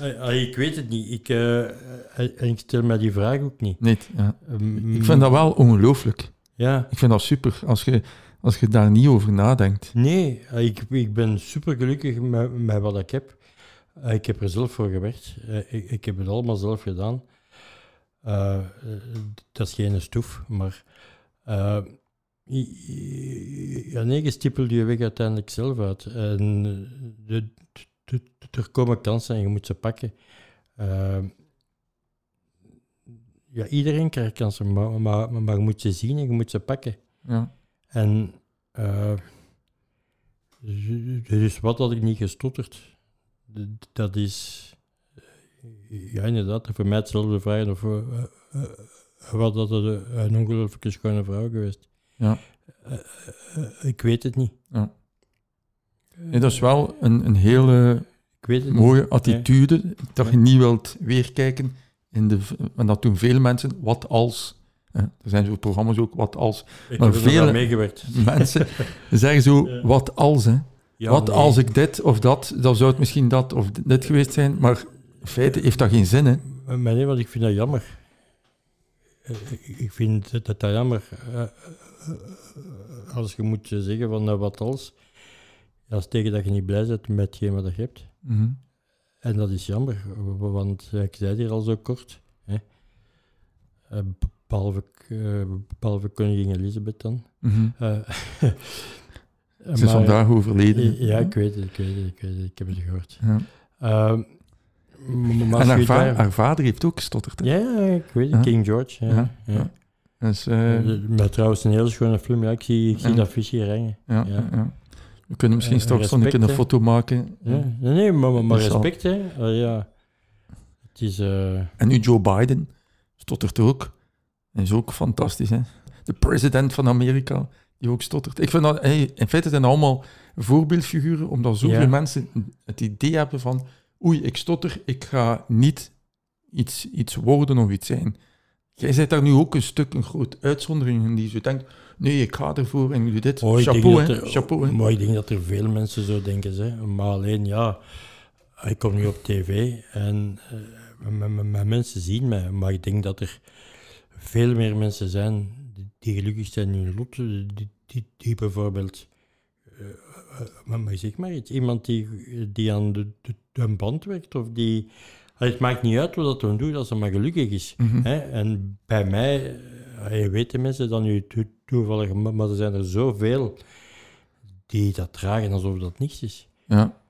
Eh, Ik weet het niet, ik, eh, eh, en ik stel mij die vraag ook niet. Nee, ja. Ehm, ik vind dat wel ongelooflijk. Ja, Ik vind dat super als je, als je daar niet over nadenkt. Nee, eh, ik, ik ben super gelukkig met, met wat ik heb. Eh, Ik heb er zelf voor gewerkt. Eh, Ik, ik heb het allemaal zelf gedaan. Eh, eh, dat is geen stoef, maar. eh, ja, nee, je stippelt je weg uiteindelijk zelf uit. En de, de- de- er komen kansen en je moet ze pakken. Eh, ja, iedereen krijgt kansen, maar, maar, maar je moet ze zien en je moet ze pakken. Ja. En dus- wat had ik niet gestotterd? Dat is, eh, ja inderdaad, voor mij hetzelfde vraag of eh, wat een- een ongelooflijke schone vrouw geweest. Ja. Eh, eh, eh, ik weet het niet. Ja. Nee, dat is wel een, een hele Ik weet het mooie attitude, dat je niet wilt weerkijken. In de, en dat doen veel mensen, wat als... Er zijn zo programma's ook, wat als... Ik maar vele-. Mensen zeggen zo, wat als, hè. Ja, wat nee. als ik dit of dat, dan zou het misschien dat of dit geweest zijn, maar in feite heeft dat geen zin, hè. Maar maar nee, want ik vind dat jammer. Eh, ik- vind dat, dat jammer. Eh, Als je moet zeggen van nou, wat als, ja, is tegen dat je niet blij bent met hetgeen wat je hebt. Mhm. En dat is jammer, want ik zei het hier al zo kort. Hè. Eh, Behalve, eh, behalve koningin Elisabeth dan. Mhm. Ze is vandaag overleden. Ja, ik weet het, ik weet het, ik weet het, ik heb het gehoord. Ja. Ehm, En als haar, va- vader heeft ook gestotterd, hè. Ja, ik weet het. King George. Ja. ja. Dus, Met trouwens een hele schone film. Ja, ik zie, ik zie dat visje hangen. ja, ja. ja. We kunnen misschien Eh, straks een foto maken. Ja. Nee, maar, maar, respect, hè. Eh, ja. Het is... eh, En nu Joe Biden stottert ook. Hij is ook fantastisch, hè. De president van Amerika, die die ook stottert. Ik vind dat, hey, in feite zijn dat allemaal voorbeeldfiguren, omdat zoveel Ja. mensen het idee hebben van oei, ik stotter, ik ga niet iets, iets worden of iets zijn. Jij bent daar nu ook een stuk een groot uitzondering in die zo denkt, nee, ik ga ervoor en ik doe dit. Oh, ik denk Chapeau, dat hè. er- Chapeau, hè. Maar ik denk dat er veel mensen zo denken. Hè. Maar alleen, ja, ik kom nu op tv en eh, m- m- m- mensen zien mij. Maar ik denk dat er veel meer mensen zijn die, gelukkig zijn in hun lot. Die, die, die bijvoorbeeld, eh, eh, maar, maar zeg maar iets, iemand die, die aan de, de, de band werkt of die... Het maakt niet uit wat hij doet, als hij maar gelukkig is. Mhm. Hè? En bij mij, je weet de mensen dan nu to- toevallig, maar er zijn er zoveel die dat dragen alsof dat niks is. Ja.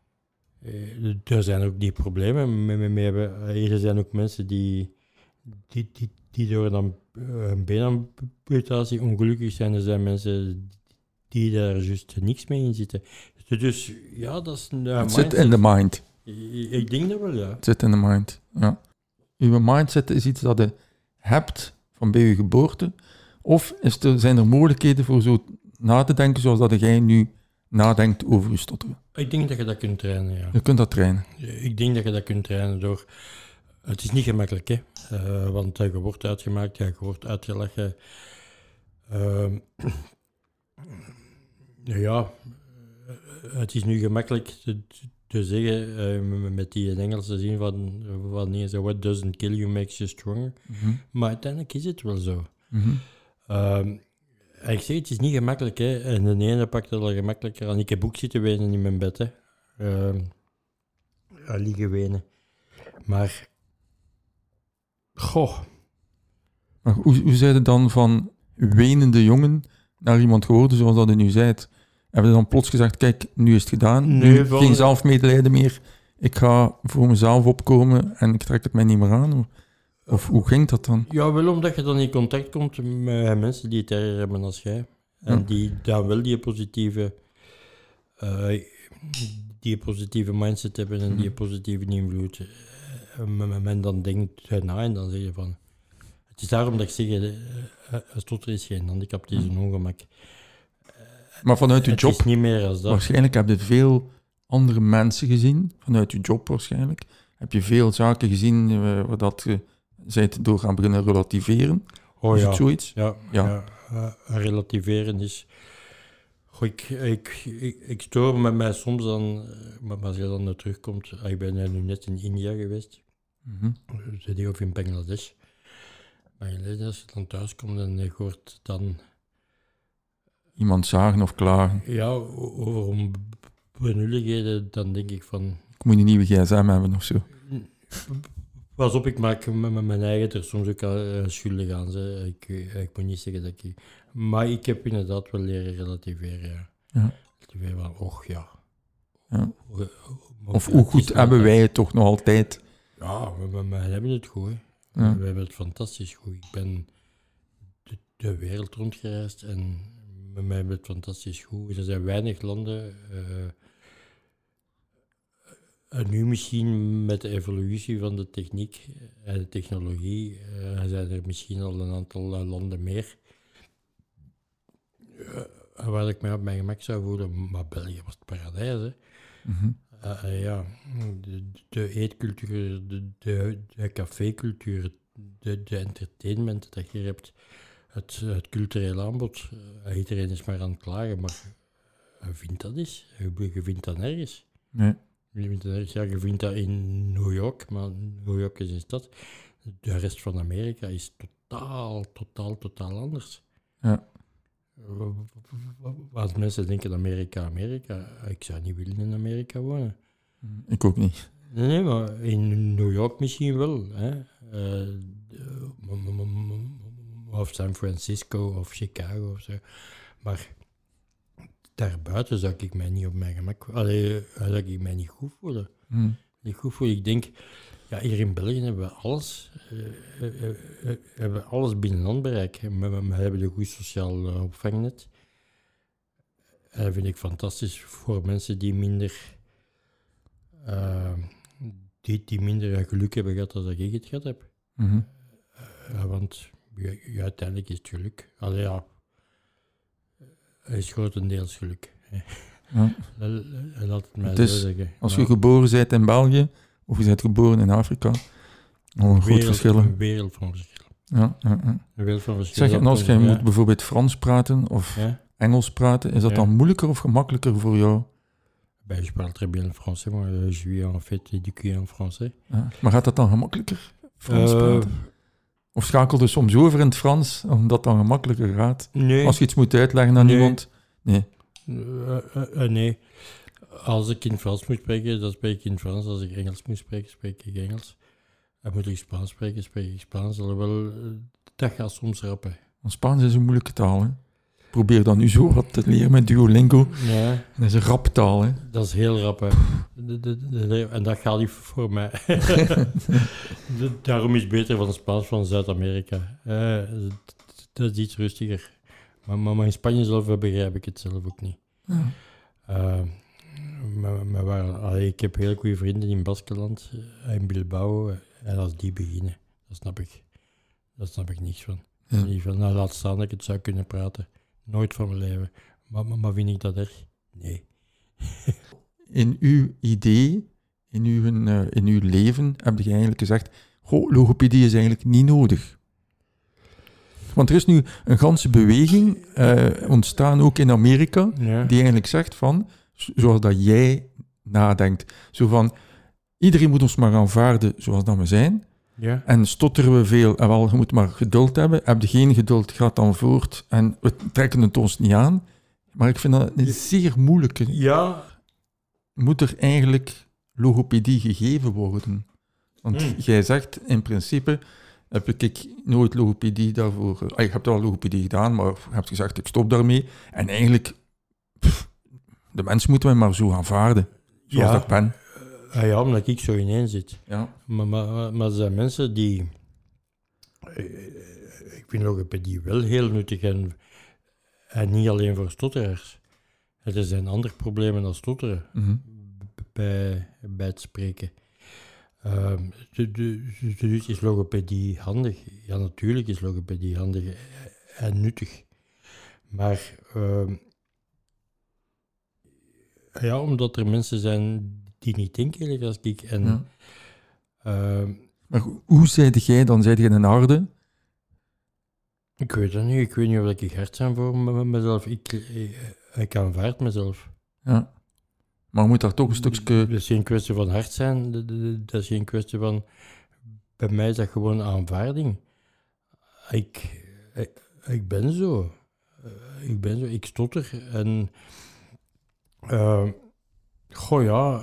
Eh, Er zijn ook die problemen mee, hebben. Eh, Er zijn ook mensen die, die, die, die door een, eh, een beenamputatie ongelukkig zijn. Er zijn mensen die daar juist niks mee in zitten. Dus ja, dat is een Het zit in de mind. Ik- denk dat wel, ja. Het zit in de mind, ja. Uw mindset is iets dat je hebt van bij je geboorte, of is er, zijn er mogelijkheden voor zo na te denken zoals dat jij nu nadenkt over je stotteren? Ik denk dat je dat kunt trainen, ja. Je kunt dat trainen. Ik denk dat je dat kunt trainen door... Het is niet gemakkelijk, hè. Eh, want eh, je wordt uitgemaakt, je wordt uitgelachen. Ehm, ja, het is nu gemakkelijk te zeggen, eh, m- met die in Engelse zin van, van nee, zo, what doesn't kill you makes you stronger. Mhm. Maar uiteindelijk is het wel zo. Ehm, en ik zeg, het is niet gemakkelijk, hè. En de ene pakt het al gemakkelijker aan. Ik heb ook zitten wenen in mijn bed, hè. Ehm, ja, liggen wenen. Maar... Goh. Maar hoe, hoe zei je dan van wenende jongen naar iemand geworden zoals dat je nu zei? Hebben je dan plots gezegd, kijk, nu is het gedaan, Nee, nu geen zelfmedelijden meer, ik ga voor mezelf opkomen en ik trek het mij niet meer aan? Of, hoe ging dat dan? Ja, wel omdat je dan in contact komt met mensen die het erger hebben als jij. En Ja. die dan wel die positieve... eh, die positieve mindset hebben en die Mhm. positieve invloed. Eh, men- dan denkt na en dan zeg je van... Het is daarom dat ik zeg, eh, eh, stotter is geen handicap, het is een ongemak. Maar vanuit je job, is niet meer als dat. waarschijnlijk heb je veel andere mensen gezien, vanuit je job waarschijnlijk. Heb je veel zaken gezien eh, waar dat je zijt door gaan beginnen relativeren? Oh is ja. het zoiets? Ja, Ja. ja. eh, relativeren is... Goh, ik, ik, ik, ik stoor me mij soms aan... eh, Maar als je dan naar terugkomt... ah, Ik ben nu net in India geweest. Zit ik of in Bangladesh. Bangladesh, als je dan thuis komt en je hoort dan... Iemand zagen of klagen. Ja, over benulligheden, dan denk ik van... Ik moet een nieuwe gsm hebben of zo. Pas op, ik maak mijn eigen er soms ook uh, schuldig aan. Ze. Ik, eh, ik moet niet zeggen dat ik... Maar ik heb inderdaad wel leren relativeren, ja. Ja. Relativeren van, och ja. Ja. Of hoe goed hebben wij het toch nog altijd? Ja, we, hebben het goed. Ja. We hebben het fantastisch goed. Ik ben de, de wereld rondgereisd en we hebben het fantastisch goed. Er zijn weinig landen... eh, en nu misschien met de evolutie van de techniek en de technologie eh, zijn er misschien al een aantal eh, landen meer waar ik mij op mijn gemak zou voelen. Maar België was het paradijs, hè. Mhm. Ja, de, de eetcultuur, de, de, de cafécultuur, de, de entertainment dat je hebt, het, het culturele aanbod. Eh, iedereen is maar aan het klagen, maar je vindt dat eens. Je, je vindt dat nergens. Nee. Je vindt dat nergens. Ja, je vindt dat in New York, maar New York is een stad. De rest van Amerika is totaal, totaal, totaal anders. Ja. Als mensen denken Amerika, Amerika, ik zou niet willen in Amerika wonen. Ik ook niet. Nee, nee, maar in New York misschien wel. Hè? M- of San Francisco of Chicago of zo. Maar daarbuiten zou ik mij niet op mijn gemak... Allee, eh, zou ik mij niet goed voelen. Mhm. Niet goed voelen. Ik denk, ja, hier in België hebben we alles, eh, eh, eh, eh, hebben we alles binnen handbereik. We, we- we hebben een goed sociaal opvangnet. En dat vind ik fantastisch voor mensen die minder, die, die minder geluk hebben gehad dan dat ik het gehad heb. Mhm. Want ja, uiteindelijk is het geluk. Allee, ja. is grotendeels geluk. Ja. La- la- Laat het mij Het zo zeggen. Als je geboren bent in België of je bent geboren in Afrika, al een groot wereld- verschil. Een wereld van verschil. Ja, ja, ja. Een wereld van verschil. Zeg, en als jij Ja. moet bijvoorbeeld Frans praten of. Engels praten, is dat dan moeilijker of gemakkelijker voor jou? Ben, je parle très bien le français, moi. Je suis en fait éduqué en français. Maar gaat dat dan gemakkelijker, Frans Eh, praten? Of schakel je soms over in het Frans, omdat dat dan gemakkelijker gaat? nee. Als je iets moet uitleggen aan Nee. iemand? Nee. Eh, eh, eh, nee. Als ik in Frans moet spreken, dan spreek ik in Frans. Als ik Engels moet spreken, spreek ik Engels. En moet ik Spaans spreken, spreek ik Spaans. Alhoewel, dat gaat soms rappen. Want Spaans is een moeilijke taal, hè? Probeer dan nu zo wat te leren met Duolingo. Ja, Dat is een rap taal, hè? dat is heel rap. hè. De- de- de- En dat gaat niet voor mij. Daarom is het beter van Spaans van Zuid-Amerika. Eh, dat is iets rustiger. Maar, maar, maar in Spanje zelf begrijp ik het zelf ook niet. Ja. Eh, maar, maar waar, allee, ik heb heel goede vrienden in Baskeland, eh, in Bilbao. eh, En als die beginnen, dat snap ik. Dat snap ik niks van. Ja. Niet van, nou, laat staan dat ik het zou kunnen praten. Nooit van mijn leven. Maar, maar, maar vind ik dat erg? Nee. In uw idee, in uw, eh, in uw leven, heb je eigenlijk gezegd, goh, logopedie is eigenlijk niet nodig. Want er is nu een ganse beweging eh, ontstaan, ook in Amerika, Ja. die eigenlijk zegt van, zo- zoals dat jij nadenkt, zo van, iedereen moet ons maar aanvaarden zoals dat we zijn, ja. en stotteren we veel, en wel, je moet maar geduld hebben, heb je geen geduld, gaat dan voort, en we trekken het ons niet aan. Maar ik vind dat een zeer moeilijke Ja. moet er eigenlijk logopedie gegeven worden? Want Hmm. jij zegt in principe heb ik nooit logopedie daarvoor. eh, ah, Ik heb wel logopedie gedaan, maar je hebt gezegd ik stop daarmee. En eigenlijk, pff, de mens moeten we maar zo aanvaarden, zoals Ja. dat ik ben. Ah ja, omdat ik zo ineen zit. Ja. Maar, maar, maar er zijn mensen die... eh, Ik vind logopedie wel heel nuttig en, en niet alleen voor stotteraars. Er zijn andere problemen dan stotteren Mhm. bij, bij het spreken. Dus is logopedie handig? Ja, natuurlijk is logopedie handig en nuttig. Maar ehm, ja, omdat er mensen zijn die niet denken eigenlijk als ik. En Ja. ehm, Maar ho- hoe zeide jij dan? Zeide je een harde? ik weet het niet. Ik weet niet of ik hard ben voor me- mezelf. Ik, ik, ik aanvaard mezelf. Ja. Maar moet daar toch een Dat stukje... is geen kwestie van hard zijn. Dat- dat- Dat is geen kwestie van... Bij mij is dat gewoon aanvaarding. Ik, ik, ik ben zo. Eh, Ik ben zo. Ik stotter. En... eh, goh ja,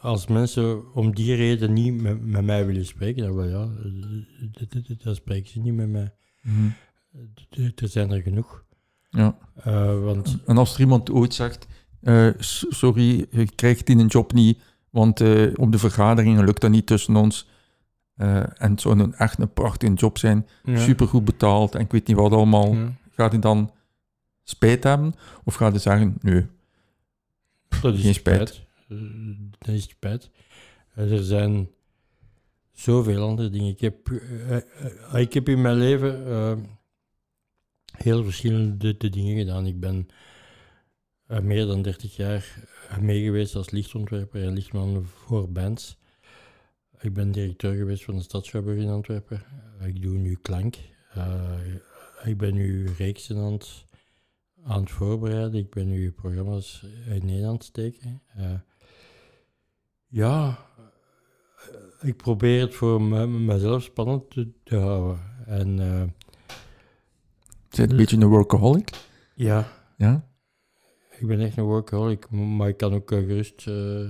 als mensen om die reden niet met, met mij willen spreken, dan wel ja, dan spreken ze niet met mij. Mhm. Er zijn er genoeg. Ja. Eh, want En als er iemand ooit zegt, eh, sorry, je krijgt die een job niet, want eh, op de vergaderingen lukt dat niet tussen ons. En het zou een, echt een prachtige job zijn, ja, supergoed betaald en ik weet niet wat allemaal. ja. Gaat hij dan spijt hebben? Of gaat hij zeggen, nee, Dat is Geen spijt. spijt. Eh, Dat is spijt. Eh, Er zijn zoveel andere dingen. Ik heb, eh, ik heb in mijn leven heel verschillende de dingen gedaan. Ik ben meer dan 30 jaar eh, mee geweest als lichtontwerper en lichtman voor bands. Ik ben directeur geweest van de Stadsschouwburg in Antwerpen. Ik doe nu klank. Ik ben nu reeksen aan het, aan het voorbereiden. Ik ben nu programma's in Nederland aan het steken. Eh, ja, eh, ik probeer het voor me- mezelf spannend te, te houden. En eh, Zijn een beetje een workaholic? ja, Ja? ik ben echt een workaholic, maar ik kan ook gerust eh,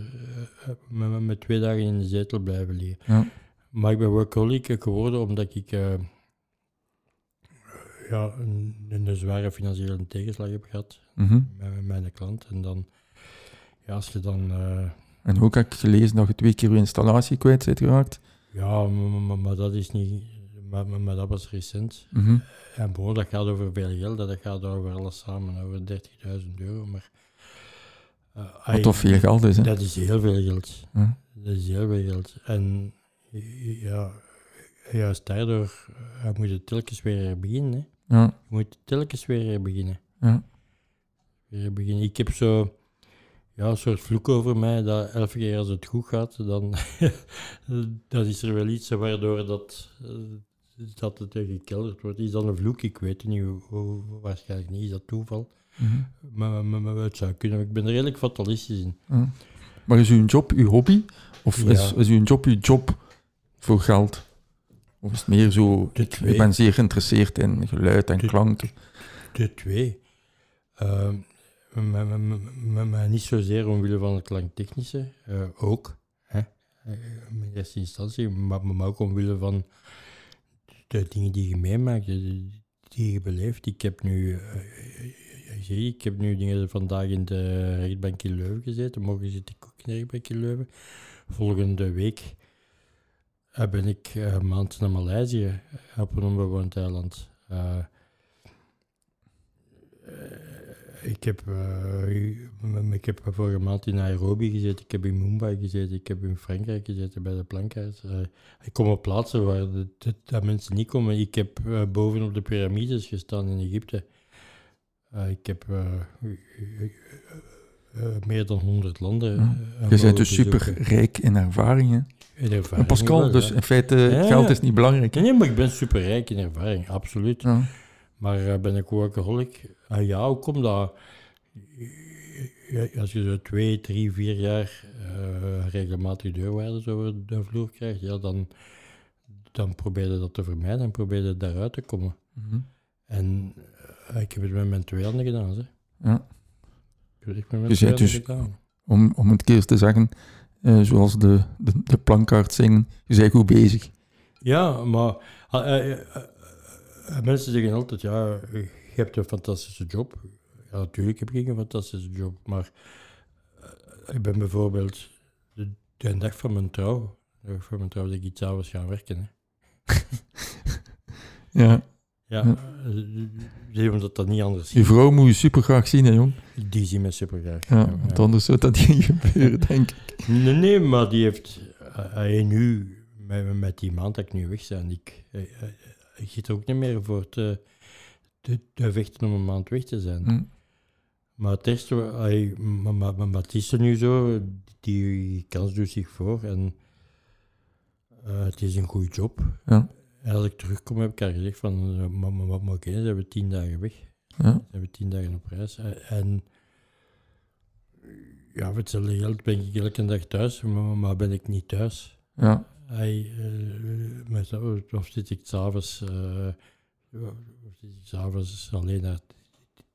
met, twee dagen in de zetel blijven liggen. Ja. Maar ik ben workaholic geworden omdat ik ja, een, een zware financiële tegenslag heb gehad Mhm. met, met mijn klant. En dan, ja, als je dan, eh, En ook heb ik gelezen dat je twee keer je installatie kwijt bent geraakt. ja, maar, maar, maar dat is niet, maar, maar, dat was recent. Mhm. En bon, dat gaat over veel geld, dat gaat over alles samen, over 30.000 euro. Maar, eh, Wat toch veel geld is, hè? Dat is heel veel geld. Dat is heel veel geld. En ja, juist daardoor eh, moet je telkens weer beginnen. Hè. Ja, Je moet telkens weer beginnen. ja. weer beginnen. Ik heb zo ja, een soort vloek over mij, dat elke keer als het goed gaat, dan, dan is er wel iets waardoor dat, eh, dat het er gekelderd wordt. Is dat een vloek? Ik weet het niet, waarschijnlijk niet. Is dat toeval? Mhm. Maar, maar, maar het zou kunnen. Ik ben er redelijk fatalistisch in. Ja. Maar is uw job uw hobby? Of Ja. is, is uw job uw job voor geld? Of is het meer zo, ik, ben zeer geïnteresseerd in geluid en De- klanken? De twee. Ehm, maar, maar- maar- maar- maar niet zozeer omwille van het klanktechnische, eh, ook. Hè? eh, in eerste instantie, maar, maar ook omwille van de dingen die je meemaakt, die, je beleeft. Ik heb nu, eh, ik heb nu dingen vandaag in de rechtbank in Leuven gezeten, morgen zit ik ook in de rechtbank in Leuven. Volgende week ben ik eh, een maand naar Maleisië eh, op een onbewoond eiland. Eh, eh, ik, heb, eh, ik heb vorige maand in Nairobi gezeten, ik heb in Mumbai gezeten, ik heb in Frankrijk gezeten bij de plankaars. Eh, ik kom op plaatsen waar dat mensen niet komen. Ik heb eh, bovenop de piramides gestaan in Egypte. Eh, ik heb eh, eh, eh, meer dan 100 landen. Ja. eh, Je bent dus bezoeken. super rijk in ervaringen. In En Pascal, dus in feite, Ja, geld is niet belangrijk. hè? Nee, maar ik ben superrijk in ervaring, absoluut. Ja. Maar eh, ben ik workaholic? Ah ja, hoe komt dat? Als je zo twee, drie, vier jaar eh, regelmatig deurwaarders over de vloer krijgt, ja, dan, dan probeer je dat te vermijden en probeer je daaruit te komen. Mhm. En eh, ik heb het met mijn twee handen gedaan. Hè. Ja. Ik Je bent dus- gedaan. Om, om het keer te zeggen, eh, zoals de, de, de plankaart zingen, je bent goed bezig. Ja, maar ah, eh, eh, mensen zeggen altijd, ja, je hebt een fantastische job. Ja, natuurlijk heb ik een fantastische job, maar ik ben bijvoorbeeld de, de dag van mijn trouw, de dag van mijn trouw, dat ik iets avonds gaan werken. Hè. Ja. Ja, Ja. omdat dat niet anders Je is. vrouw moet je super graag zien, hè, jong. Die zien mij super graag. Ja, want anders zou dat niet gebeuren, denk ik. Nee, nee, maar die heeft eh, hij nu, met, met die maand dat ik nu weg ben, ik, eh, eh, ik zit er ook niet meer voor te, te, te vechten om een maand weg te zijn. Hm. Maar het wa- hij- maar, maar, maar, het is er nu zo, die kans doet zich voor en eh, het is een goede job. Ja. Als ik terugkom heb ik haar gezegd van, eh, maar, maar, maar, maar oké, dan zijn we tien dagen weg. Ja. Zijn we tien dagen op reis. Eh, En ja, voor hetzelfde geld ben ik elke dag thuis, maar, maar ben ik niet thuis. Ja. Hij, eh, met, of zit ik s'avonds uh, of zit ik s'avonds alleen naar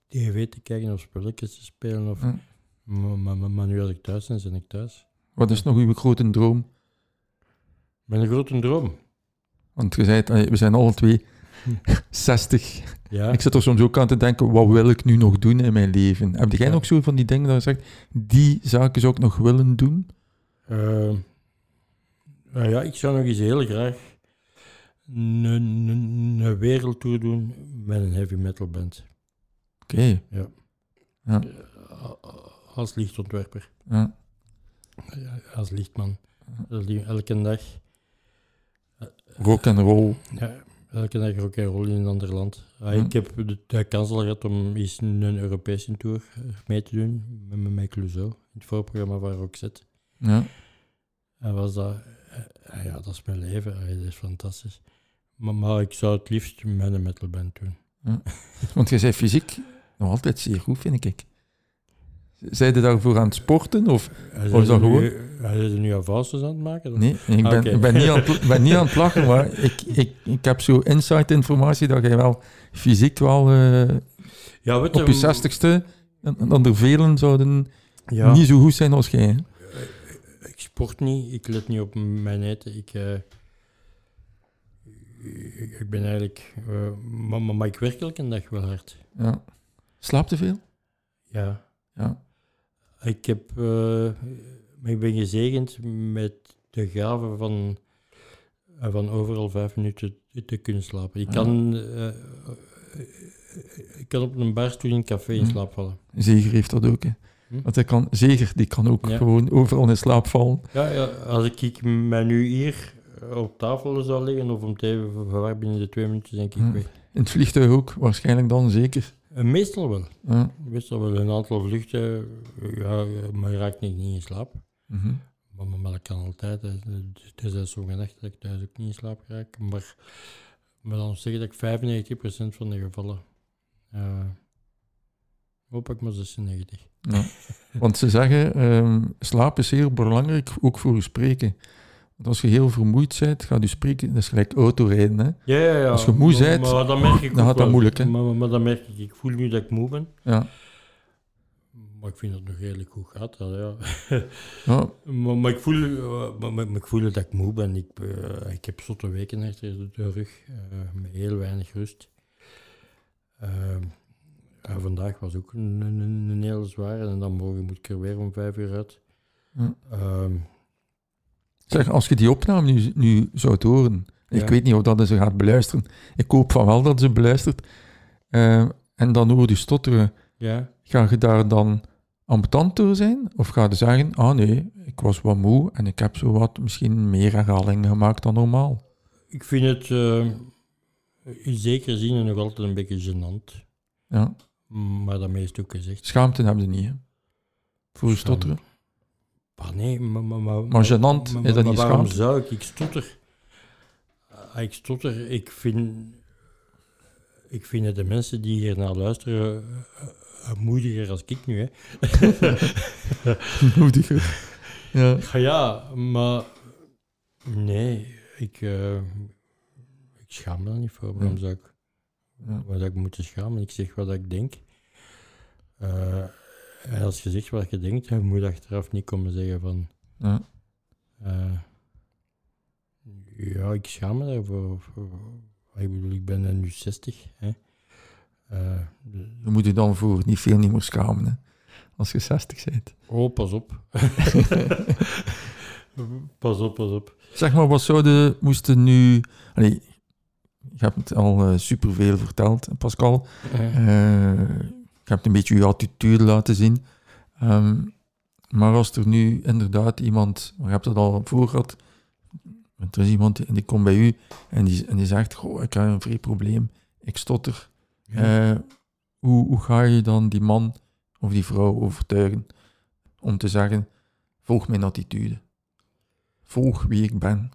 tv te kijken of spelletjes te spelen. Of, Ja. maar, maar, maar nu als ik thuis ben, ben ik thuis. Wat is nog uw grote droom? Mijn grote droom. Want je zei, het, eh, we zijn alle twee 60. Ja, Ik zit er soms ook aan te denken, wat wil ik nu nog doen in mijn leven? Heb jij Ja. nog zo van die dingen dat je zegt, die zaken zou ik nog willen doen? eh, nou ja, ik zou nog eens heel graag een, wereldtour doen met een heavy metal band. Oké, Ja. Ja. Eh, Als lichtontwerper. ja. Als lichtman. Elke dag. Rock and roll. Ja, elke dag rock en roll in een ander land. Ah, Hm. Ik heb de, de kans al gehad om eens een Europese tour eh, mee te doen. Met, met Mike Clouseau. In het voorprogramma van Roxette. Ja. En was dat... eh, ja, dat is mijn leven. Ah, dat is fantastisch. Maar, maar ik zou het liefst met een metalband doen. Want je zei fysiek nog altijd zeer goed, vind ik. Zijn je daarvoor aan het sporten? Of? Oh, is dat nu, hij is er nu avances aan het maken? of? Nee, ik ben, Ah, ik ben, niet, aan het, ben niet aan het lachen, maar ik, ik, ik heb zo inside informatie dat jij wel fysiek wel eh, Ja, weet op je je, zestigste, dan er velen zouden ja. niet zo goed zijn als jij. hè. Ik sport niet, ik let niet op mijn eten. Ik, eh, ik, ik ben eigenlijk... eh, maar, maar, maar ik werk elke dag wel hard. Ja. Slaap te veel? Ja. Ja. Ik heb... maar ik ben gezegend met de gave van, eh, van overal vijf minuten te, kunnen slapen. Ik kan... eh, ik kan op een barstoel in een café in Hm. slaap vallen. Zeger heeft dat ook. Hè. Hm? Want hij kan, Zeger die kan ook Ja. gewoon overal in slaap vallen. Ja, ja, als ik ik mij nu hier op tafel zou liggen of om te even verwacht binnen de twee minuten, denk ik Hm. weg. In het vliegtuig ook, waarschijnlijk dan zeker. Eh, Meestal wel. Ja. Meestal wel een aantal vluchten, eh, ja, maar raakt niet in slaap. Mhm. Maar, maar, dat kan altijd. hè. Er zijn sommige nachten dat ik thuis ook niet in slaap raak. Maar, maar dan zeg ik dat ik 95% van de gevallen. eh hoop ik maar 96. Ja. Want ze zeggen, ehm, slaap is heel belangrijk, ook voor je spreken. Want als je heel vermoeid bent, gaat je spreken, dat is gelijk autorijden. Hè? Ja, ja, ja. Als je moe Maar- bent, maar dan merk ik dan gaat dat wel. moeilijk, hè? Maar, maar, dan merk ik, ik voel nu dat ik moe ben. Ja. Maar ik vind dat het nog redelijk goed gaat. dat, ja. Ja. maar, maar, ik voel, eh, maar, ik voel dat ik moe ben. Ik, eh, ik heb zotte weken achter de rug, eh, met heel weinig rust. Ehm, vandaag was ook een, een, een heel zware. En dan morgen moet ik er weer om vijf uur uit. Ja. Ehm, Zeg, als je die opname nu, nu zou horen, ik Ja. weet niet of dat ze gaat beluisteren, ik hoop van wel dat ze beluistert, Eh, en dan hoor je stotteren, ja, ga je daar dan ambetant door zijn? Of ga je zeggen, ah nee, ik was wat moe en ik heb zo wat misschien meer herhalingen gemaakt dan normaal? ik vind het eh, in zekere zin nog altijd een beetje gênant. Ja. Maar daarmee is het ook gezegd. Schaamte hebben ze niet, hè? Voor je stotteren. Ah, nee, maar... Maar, maar, Maar gênant, maar- is maar dat niet waarom zou ik? Ik stotter. Ah, ik stotter. Ik vind... Ik vind dat de mensen die hier naar luisteren eh, eh, moediger als ik nu, hè. Moediger. Ja. Ja, maar... Nee, ik... eh, ik schaam me daar niet voor. Waarom Ja. zou ik... Ja. Zou ik moeten schamen? Ik zeg wat ik denk. Eh, en als je zegt wat je denkt, dan moet je achteraf niet komen zeggen van... Ja. Eh, ja, ik schaam me daarvoor. Voor- Ik bedoel, ik ben nu 60. Hè. De- Je moet je dan voor niet veel niet meer schamen, hè? Als je 60 bent. oh, pas op. pas op, pas op. Zeg maar, wat zouden, moesten nu... Allee, je hebt het al eh, superveel verteld, Pascal. Eh, je hebt een beetje je attitude laten zien. Ehm, maar als er nu inderdaad iemand... Je hebt het al voor gehad. Er is iemand en die komt bij u en die, en die zegt... Goh, ik heb een vrij probleem. Ik stotter. ja. Eh, hoe, hoe ga je dan die man of die vrouw overtuigen om te zeggen: volg mijn attitude, volg wie ik ben?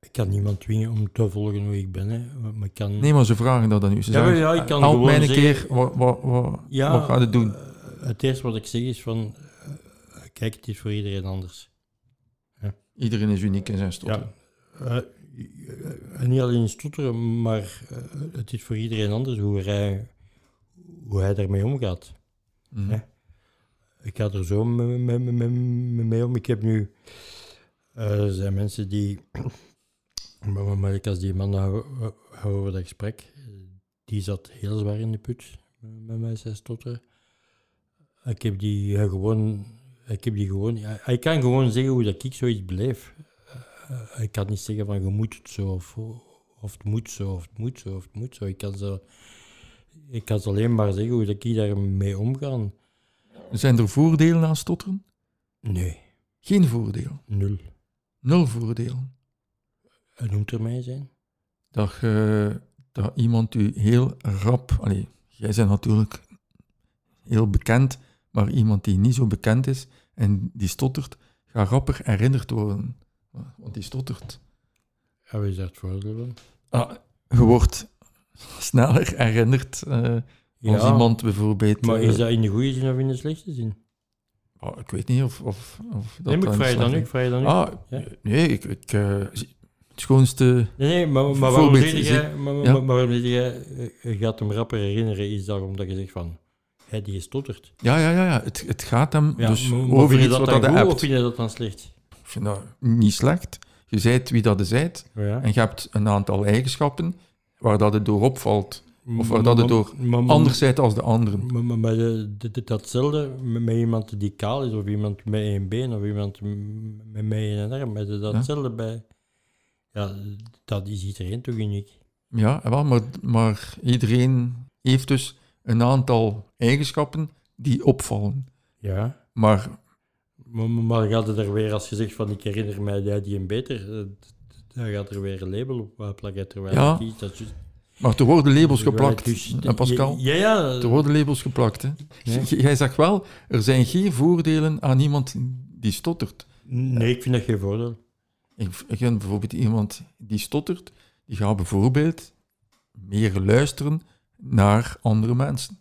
Ik kan niemand dwingen om te volgen hoe ik ben. Hè. Maar ik kan... Nee, maar ze vragen dat dan nu. Ze Ja, zeggen: ja, ik kan help gewoon mij een zeggen- keer, wat, wat, wat, Ja, wat ga je doen? eh, het eerste wat ik zeg is van... eh, kijk, het is voor iedereen anders. Iedereen is uniek in zijn stotter. Ja. Eh, niet alleen stotteren, maar eh, het is voor iedereen anders hoe hij, hoe hij daarmee omgaat. Mhm. Ja. Ik ga er zo mee, mee, mee, mee- mee om. Ik heb nu... eh, er zijn mensen die... maar, ik als die man nou over dat gesprek, eh, die zat heel zwaar in de put met mij, zei stotteren. Ik heb die eh, gewoon... Ik heb die gewoon... ja, ik kan gewoon zeggen hoe dat ik zoiets beleef. Eh, ik kan niet zeggen van je moet het zo of, of het moet zo of het moet zo of het moet zo. Ik kan ze, ik kan ze alleen maar zeggen hoe dat ik daarmee omga. Zijn er voordelen aan stotteren? Nee, Geen voordeel. nul. Nul voordelen. Er mij zijn. Dat, je- dat iemand u heel rap... Allee, jij bent natuurlijk heel bekend, maar iemand die niet zo bekend is en die stottert, gaat rapper herinnerd worden. Want die stottert. Ja, wie is daar het voordeel van? Ah, je wordt sneller herinnerd eh, als Ja, iemand bijvoorbeeld... maar eh, is dat in de goede zin of in de slechte zin? oh, ik weet niet of, of, of dat nee, maar ik vraag je dan nu, ik vraag je dan nu. Ah, Ja. nee, ik... ik eh, schoonste... Nee, nee, maar, maar waarom zeg jij, maar, maar, ja. maar waarom zeg jij, eh, je gaat hem rapper herinneren, is dat omdat je zegt van, hij die stottert. Ja, ja, ja, ja. Het, het gaat hem Ja, dus over vind je iets dat wat dan hij of vind je dat dan slecht? Ik vind dat niet slecht. Je zijt wie dat je zijt Ja. en je hebt een aantal eigenschappen waar dat het door opvalt. Of waar dat het door Anders zijt als de anderen. Maar, de- datzelfde met, iemand die kaal is, of iemand met één been, of iemand met, één arm, met datzelfde bij. Ja, dat is iedereen toch uniek. Ja, wel, maar, maar iedereen heeft dus een aantal eigenschappen die opvallen. Ja. Maar Maar, maar, gaat het er weer, als je zegt van ik herinner mij die, die een beter, eh, dan gaat er weer een label op eh, plakken terwijl Ja. is. Dat is Maar er worden labels geplakt, dus- Pascal? Ja, ja. Er worden labels geplakt. Hè? Ja. Jij zegt wel, er zijn geen voordelen aan iemand die stottert. Nee, ik vind dat geen voordeel. Ik, ik ken bijvoorbeeld iemand die stottert, die gaat bijvoorbeeld meer luisteren naar andere mensen.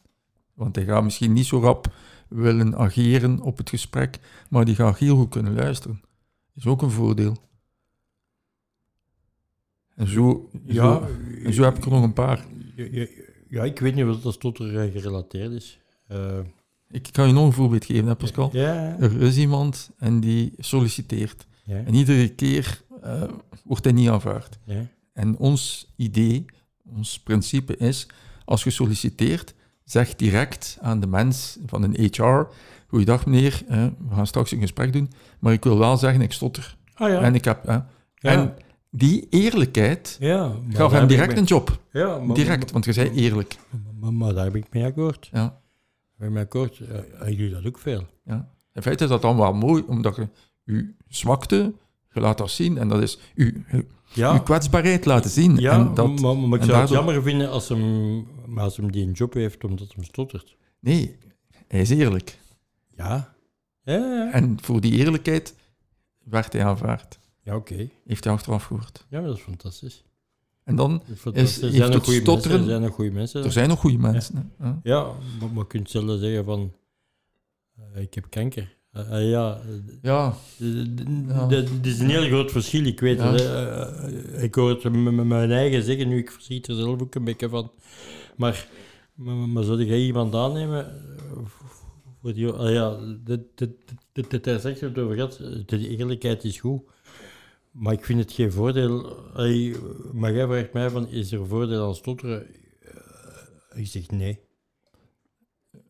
Want hij gaat misschien niet zo rap willen ageren op het gesprek, maar die gaat heel goed kunnen luisteren. is ook een voordeel. En zo, Ja, zo, en zo heb ik er nog een paar. Ja, ik weet niet wat dat tot er gerelateerd is. Eh, Ik kan je nog een voorbeeld geven, hè, Pascal. Ja, Er is iemand en die solliciteert. Ja, En iedere keer eh, wordt hij niet aanvaard. ja. En ons idee, ons principe is, als je solliciteert, zeg direct aan de mens van een HR, goeiedag meneer, eh, we gaan straks een gesprek doen, maar ik wil wel zeggen, ik stotter. Ah ja. En ik heb... ja. En die eerlijkheid gaf hem heb direct mee- een job. Maar, Direct, want je zei eerlijk. Maar, maar, daar ben ik mee akkoord. Ja, mee akkoord. Ja, ik doe dat ook veel. ja. In feite is dat dan wel mooi, omdat je je zwakte, je laat dat zien, en dat is je, Ja, je kwetsbaarheid laten zien. ja en dat, maar, maar ik zou het jammer vinden als hem, maar als hem die een job heeft omdat hem stottert. Nee, hij is eerlijk. Ja. Ja, ja. En voor die eerlijkheid werd hij aanvaard. Ja, oké. Heeft hij achteraf gehoord. Ja, dat is fantastisch. En dan, is er zijn nog goede mensen. Er zijn nog goede mensen. er zijn nog goede mensen. Ja, maar, maar je kunt zelf zeggen van... eh, ik heb kanker. Eh, eh, ja, eh, ja, Ja. dat is een heel groot verschil. Ik weet Ja. het. Eh, ik hoor het mijn eigen zeggen, nu ik verschiet er zelf ook een beetje van. Maar, maar, maar zou jij iemand aannemen? eh, Voor die, ah ja, dat, dat, dat, dat, daar zegt je het over gehad. De eerlijkheid is goed. Maar ik vind het geen voordeel. Maar jij vraagt mij van, is er voordeel aan stotteren? Eh, Ik zeg nee.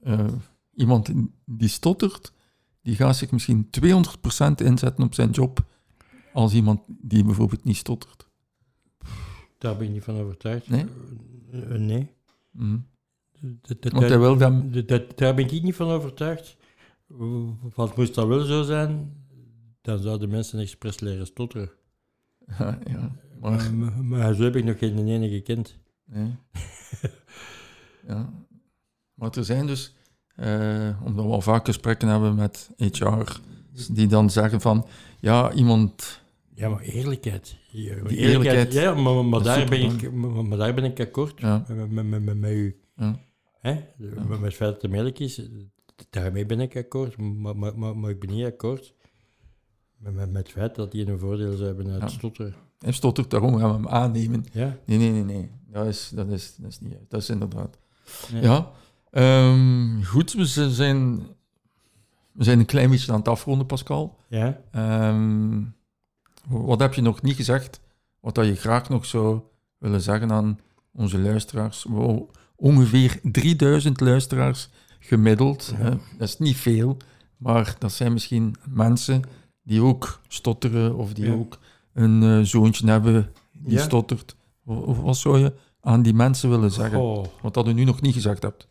eh, iemand die stottert, die gaat zich misschien 200% inzetten op zijn job als iemand die bijvoorbeeld niet stottert. Daar ben ik niet van overtuigd. Nee? Eh, eh, nee. Mhm. Dat- dat- Want hij wil hem... dat- dat- daar ben ik niet van overtuigd. Want moest dat wel zo zijn, dan zouden mensen expres leren stotteren. Ja, ja, maar... Maar, zo heb ik nog geen ene gekend. Nee. ja. Maar er zijn dus, eh, omdat we al vaak gesprekken hebben met HR, die dan zeggen van, ja, iemand... Ja, maar eerlijkheid. Ja, Die eerlijkheid Ja, maar, maar, daar ben ik, maar, maar daar ben ik akkoord Ja, met, met, met, met, u. ja, Hè? Met, met het feit dat het eerlijk is, daarmee ben ik akkoord. Maar, maar, maar, maar ik ben niet akkoord met, met, met het feit dat die een voordeel zou hebben uit Ja. stotteren. hij stottert, daarom gaan we hem aannemen. Ja? Nee, nee, nee, nee. Dat is, dat is, dat is niet. Dat is inderdaad. Ja. Ehm, goed, we zijn, we zijn een klein beetje aan het afronden, Pascal. Ja? Ehm, wat heb je nog niet gezegd, wat dat je graag nog zou willen zeggen aan onze luisteraars? Wow, ongeveer 3000 luisteraars gemiddeld. Ja. Hè. Dat is niet veel, maar dat zijn misschien mensen die ook stotteren of die Ja. ook een eh, zoontje hebben die Ja. stottert. Wa- Wat zou je aan die mensen willen zeggen? Wat dat je nu nog niet gezegd hebt.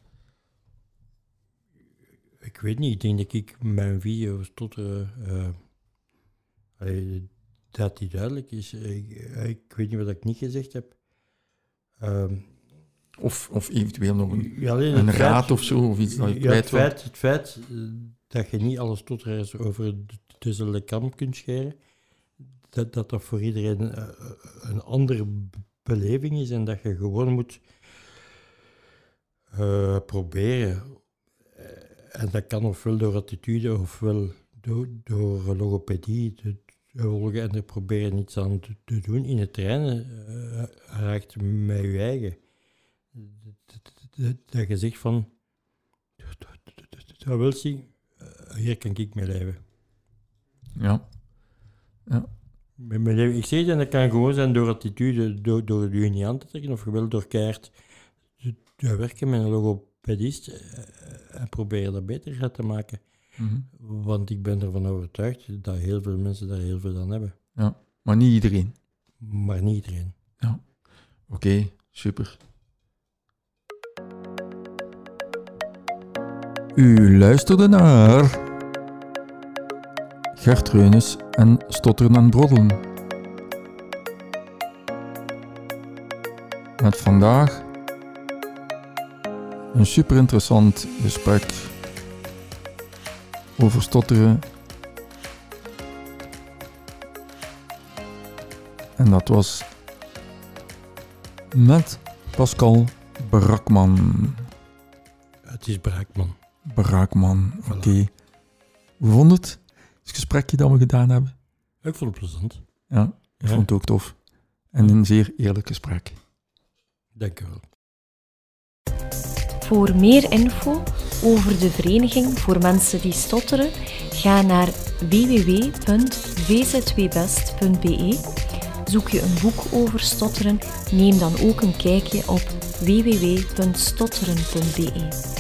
Ik weet niet. Ik denk dat ik mijn video stotteren... eh, allee, dat die duidelijk is. Ik, ik weet niet wat ik niet gezegd heb. Ehm, Of, of eventueel nog een, ja, alleen een het raad feit- of zo, of iets dat je ja, het feit, het feit eh, dat je niet alle stotteraars over de- tussen de kam kunt scheren, dat dat, dat voor iedereen eh, een andere beleving is en dat je gewoon moet eh, proberen. En dat kan ofwel door attitude ofwel door, door logopedie te te volgen en er proberen iets aan te, te doen. In het trainen eh, raakt met je eigen. Dat- dat- dat- Dat je zegt van, dat wil zien, eh, hier kan ik mee leven. Ja. Met mijn leven. Ik zeg het, en dat kan gewoon zijn door attitude, door, door je niet aan te trekken, of wel door keihard te, te werken met een logopedist eh, en proberen dat beter te maken. Mhm. Want ik ben ervan overtuigd dat heel veel mensen daar heel veel aan hebben. Maar niet iedereen. Maar niet iedereen. Oké, super. U luisterde naar Gert Reunis en Stotteren en Broddelen. met vandaag een super interessant gesprek over stotteren. En dat was met Pascal Brakman. Het is Braakman. Braakman, oké. Hoe vond het? Het gesprekje dat we gedaan hebben? Ik vond het plezant. Ja, ik Ja. vond het ook tof. En een zeer eerlijk gesprek. Dank u wel. Voor meer info over de Vereniging voor Mensen die Stotteren, ga naar www.vzwbest.be. Zoek je een boek over stotteren, neem dan ook een kijkje op www.stotteren.be.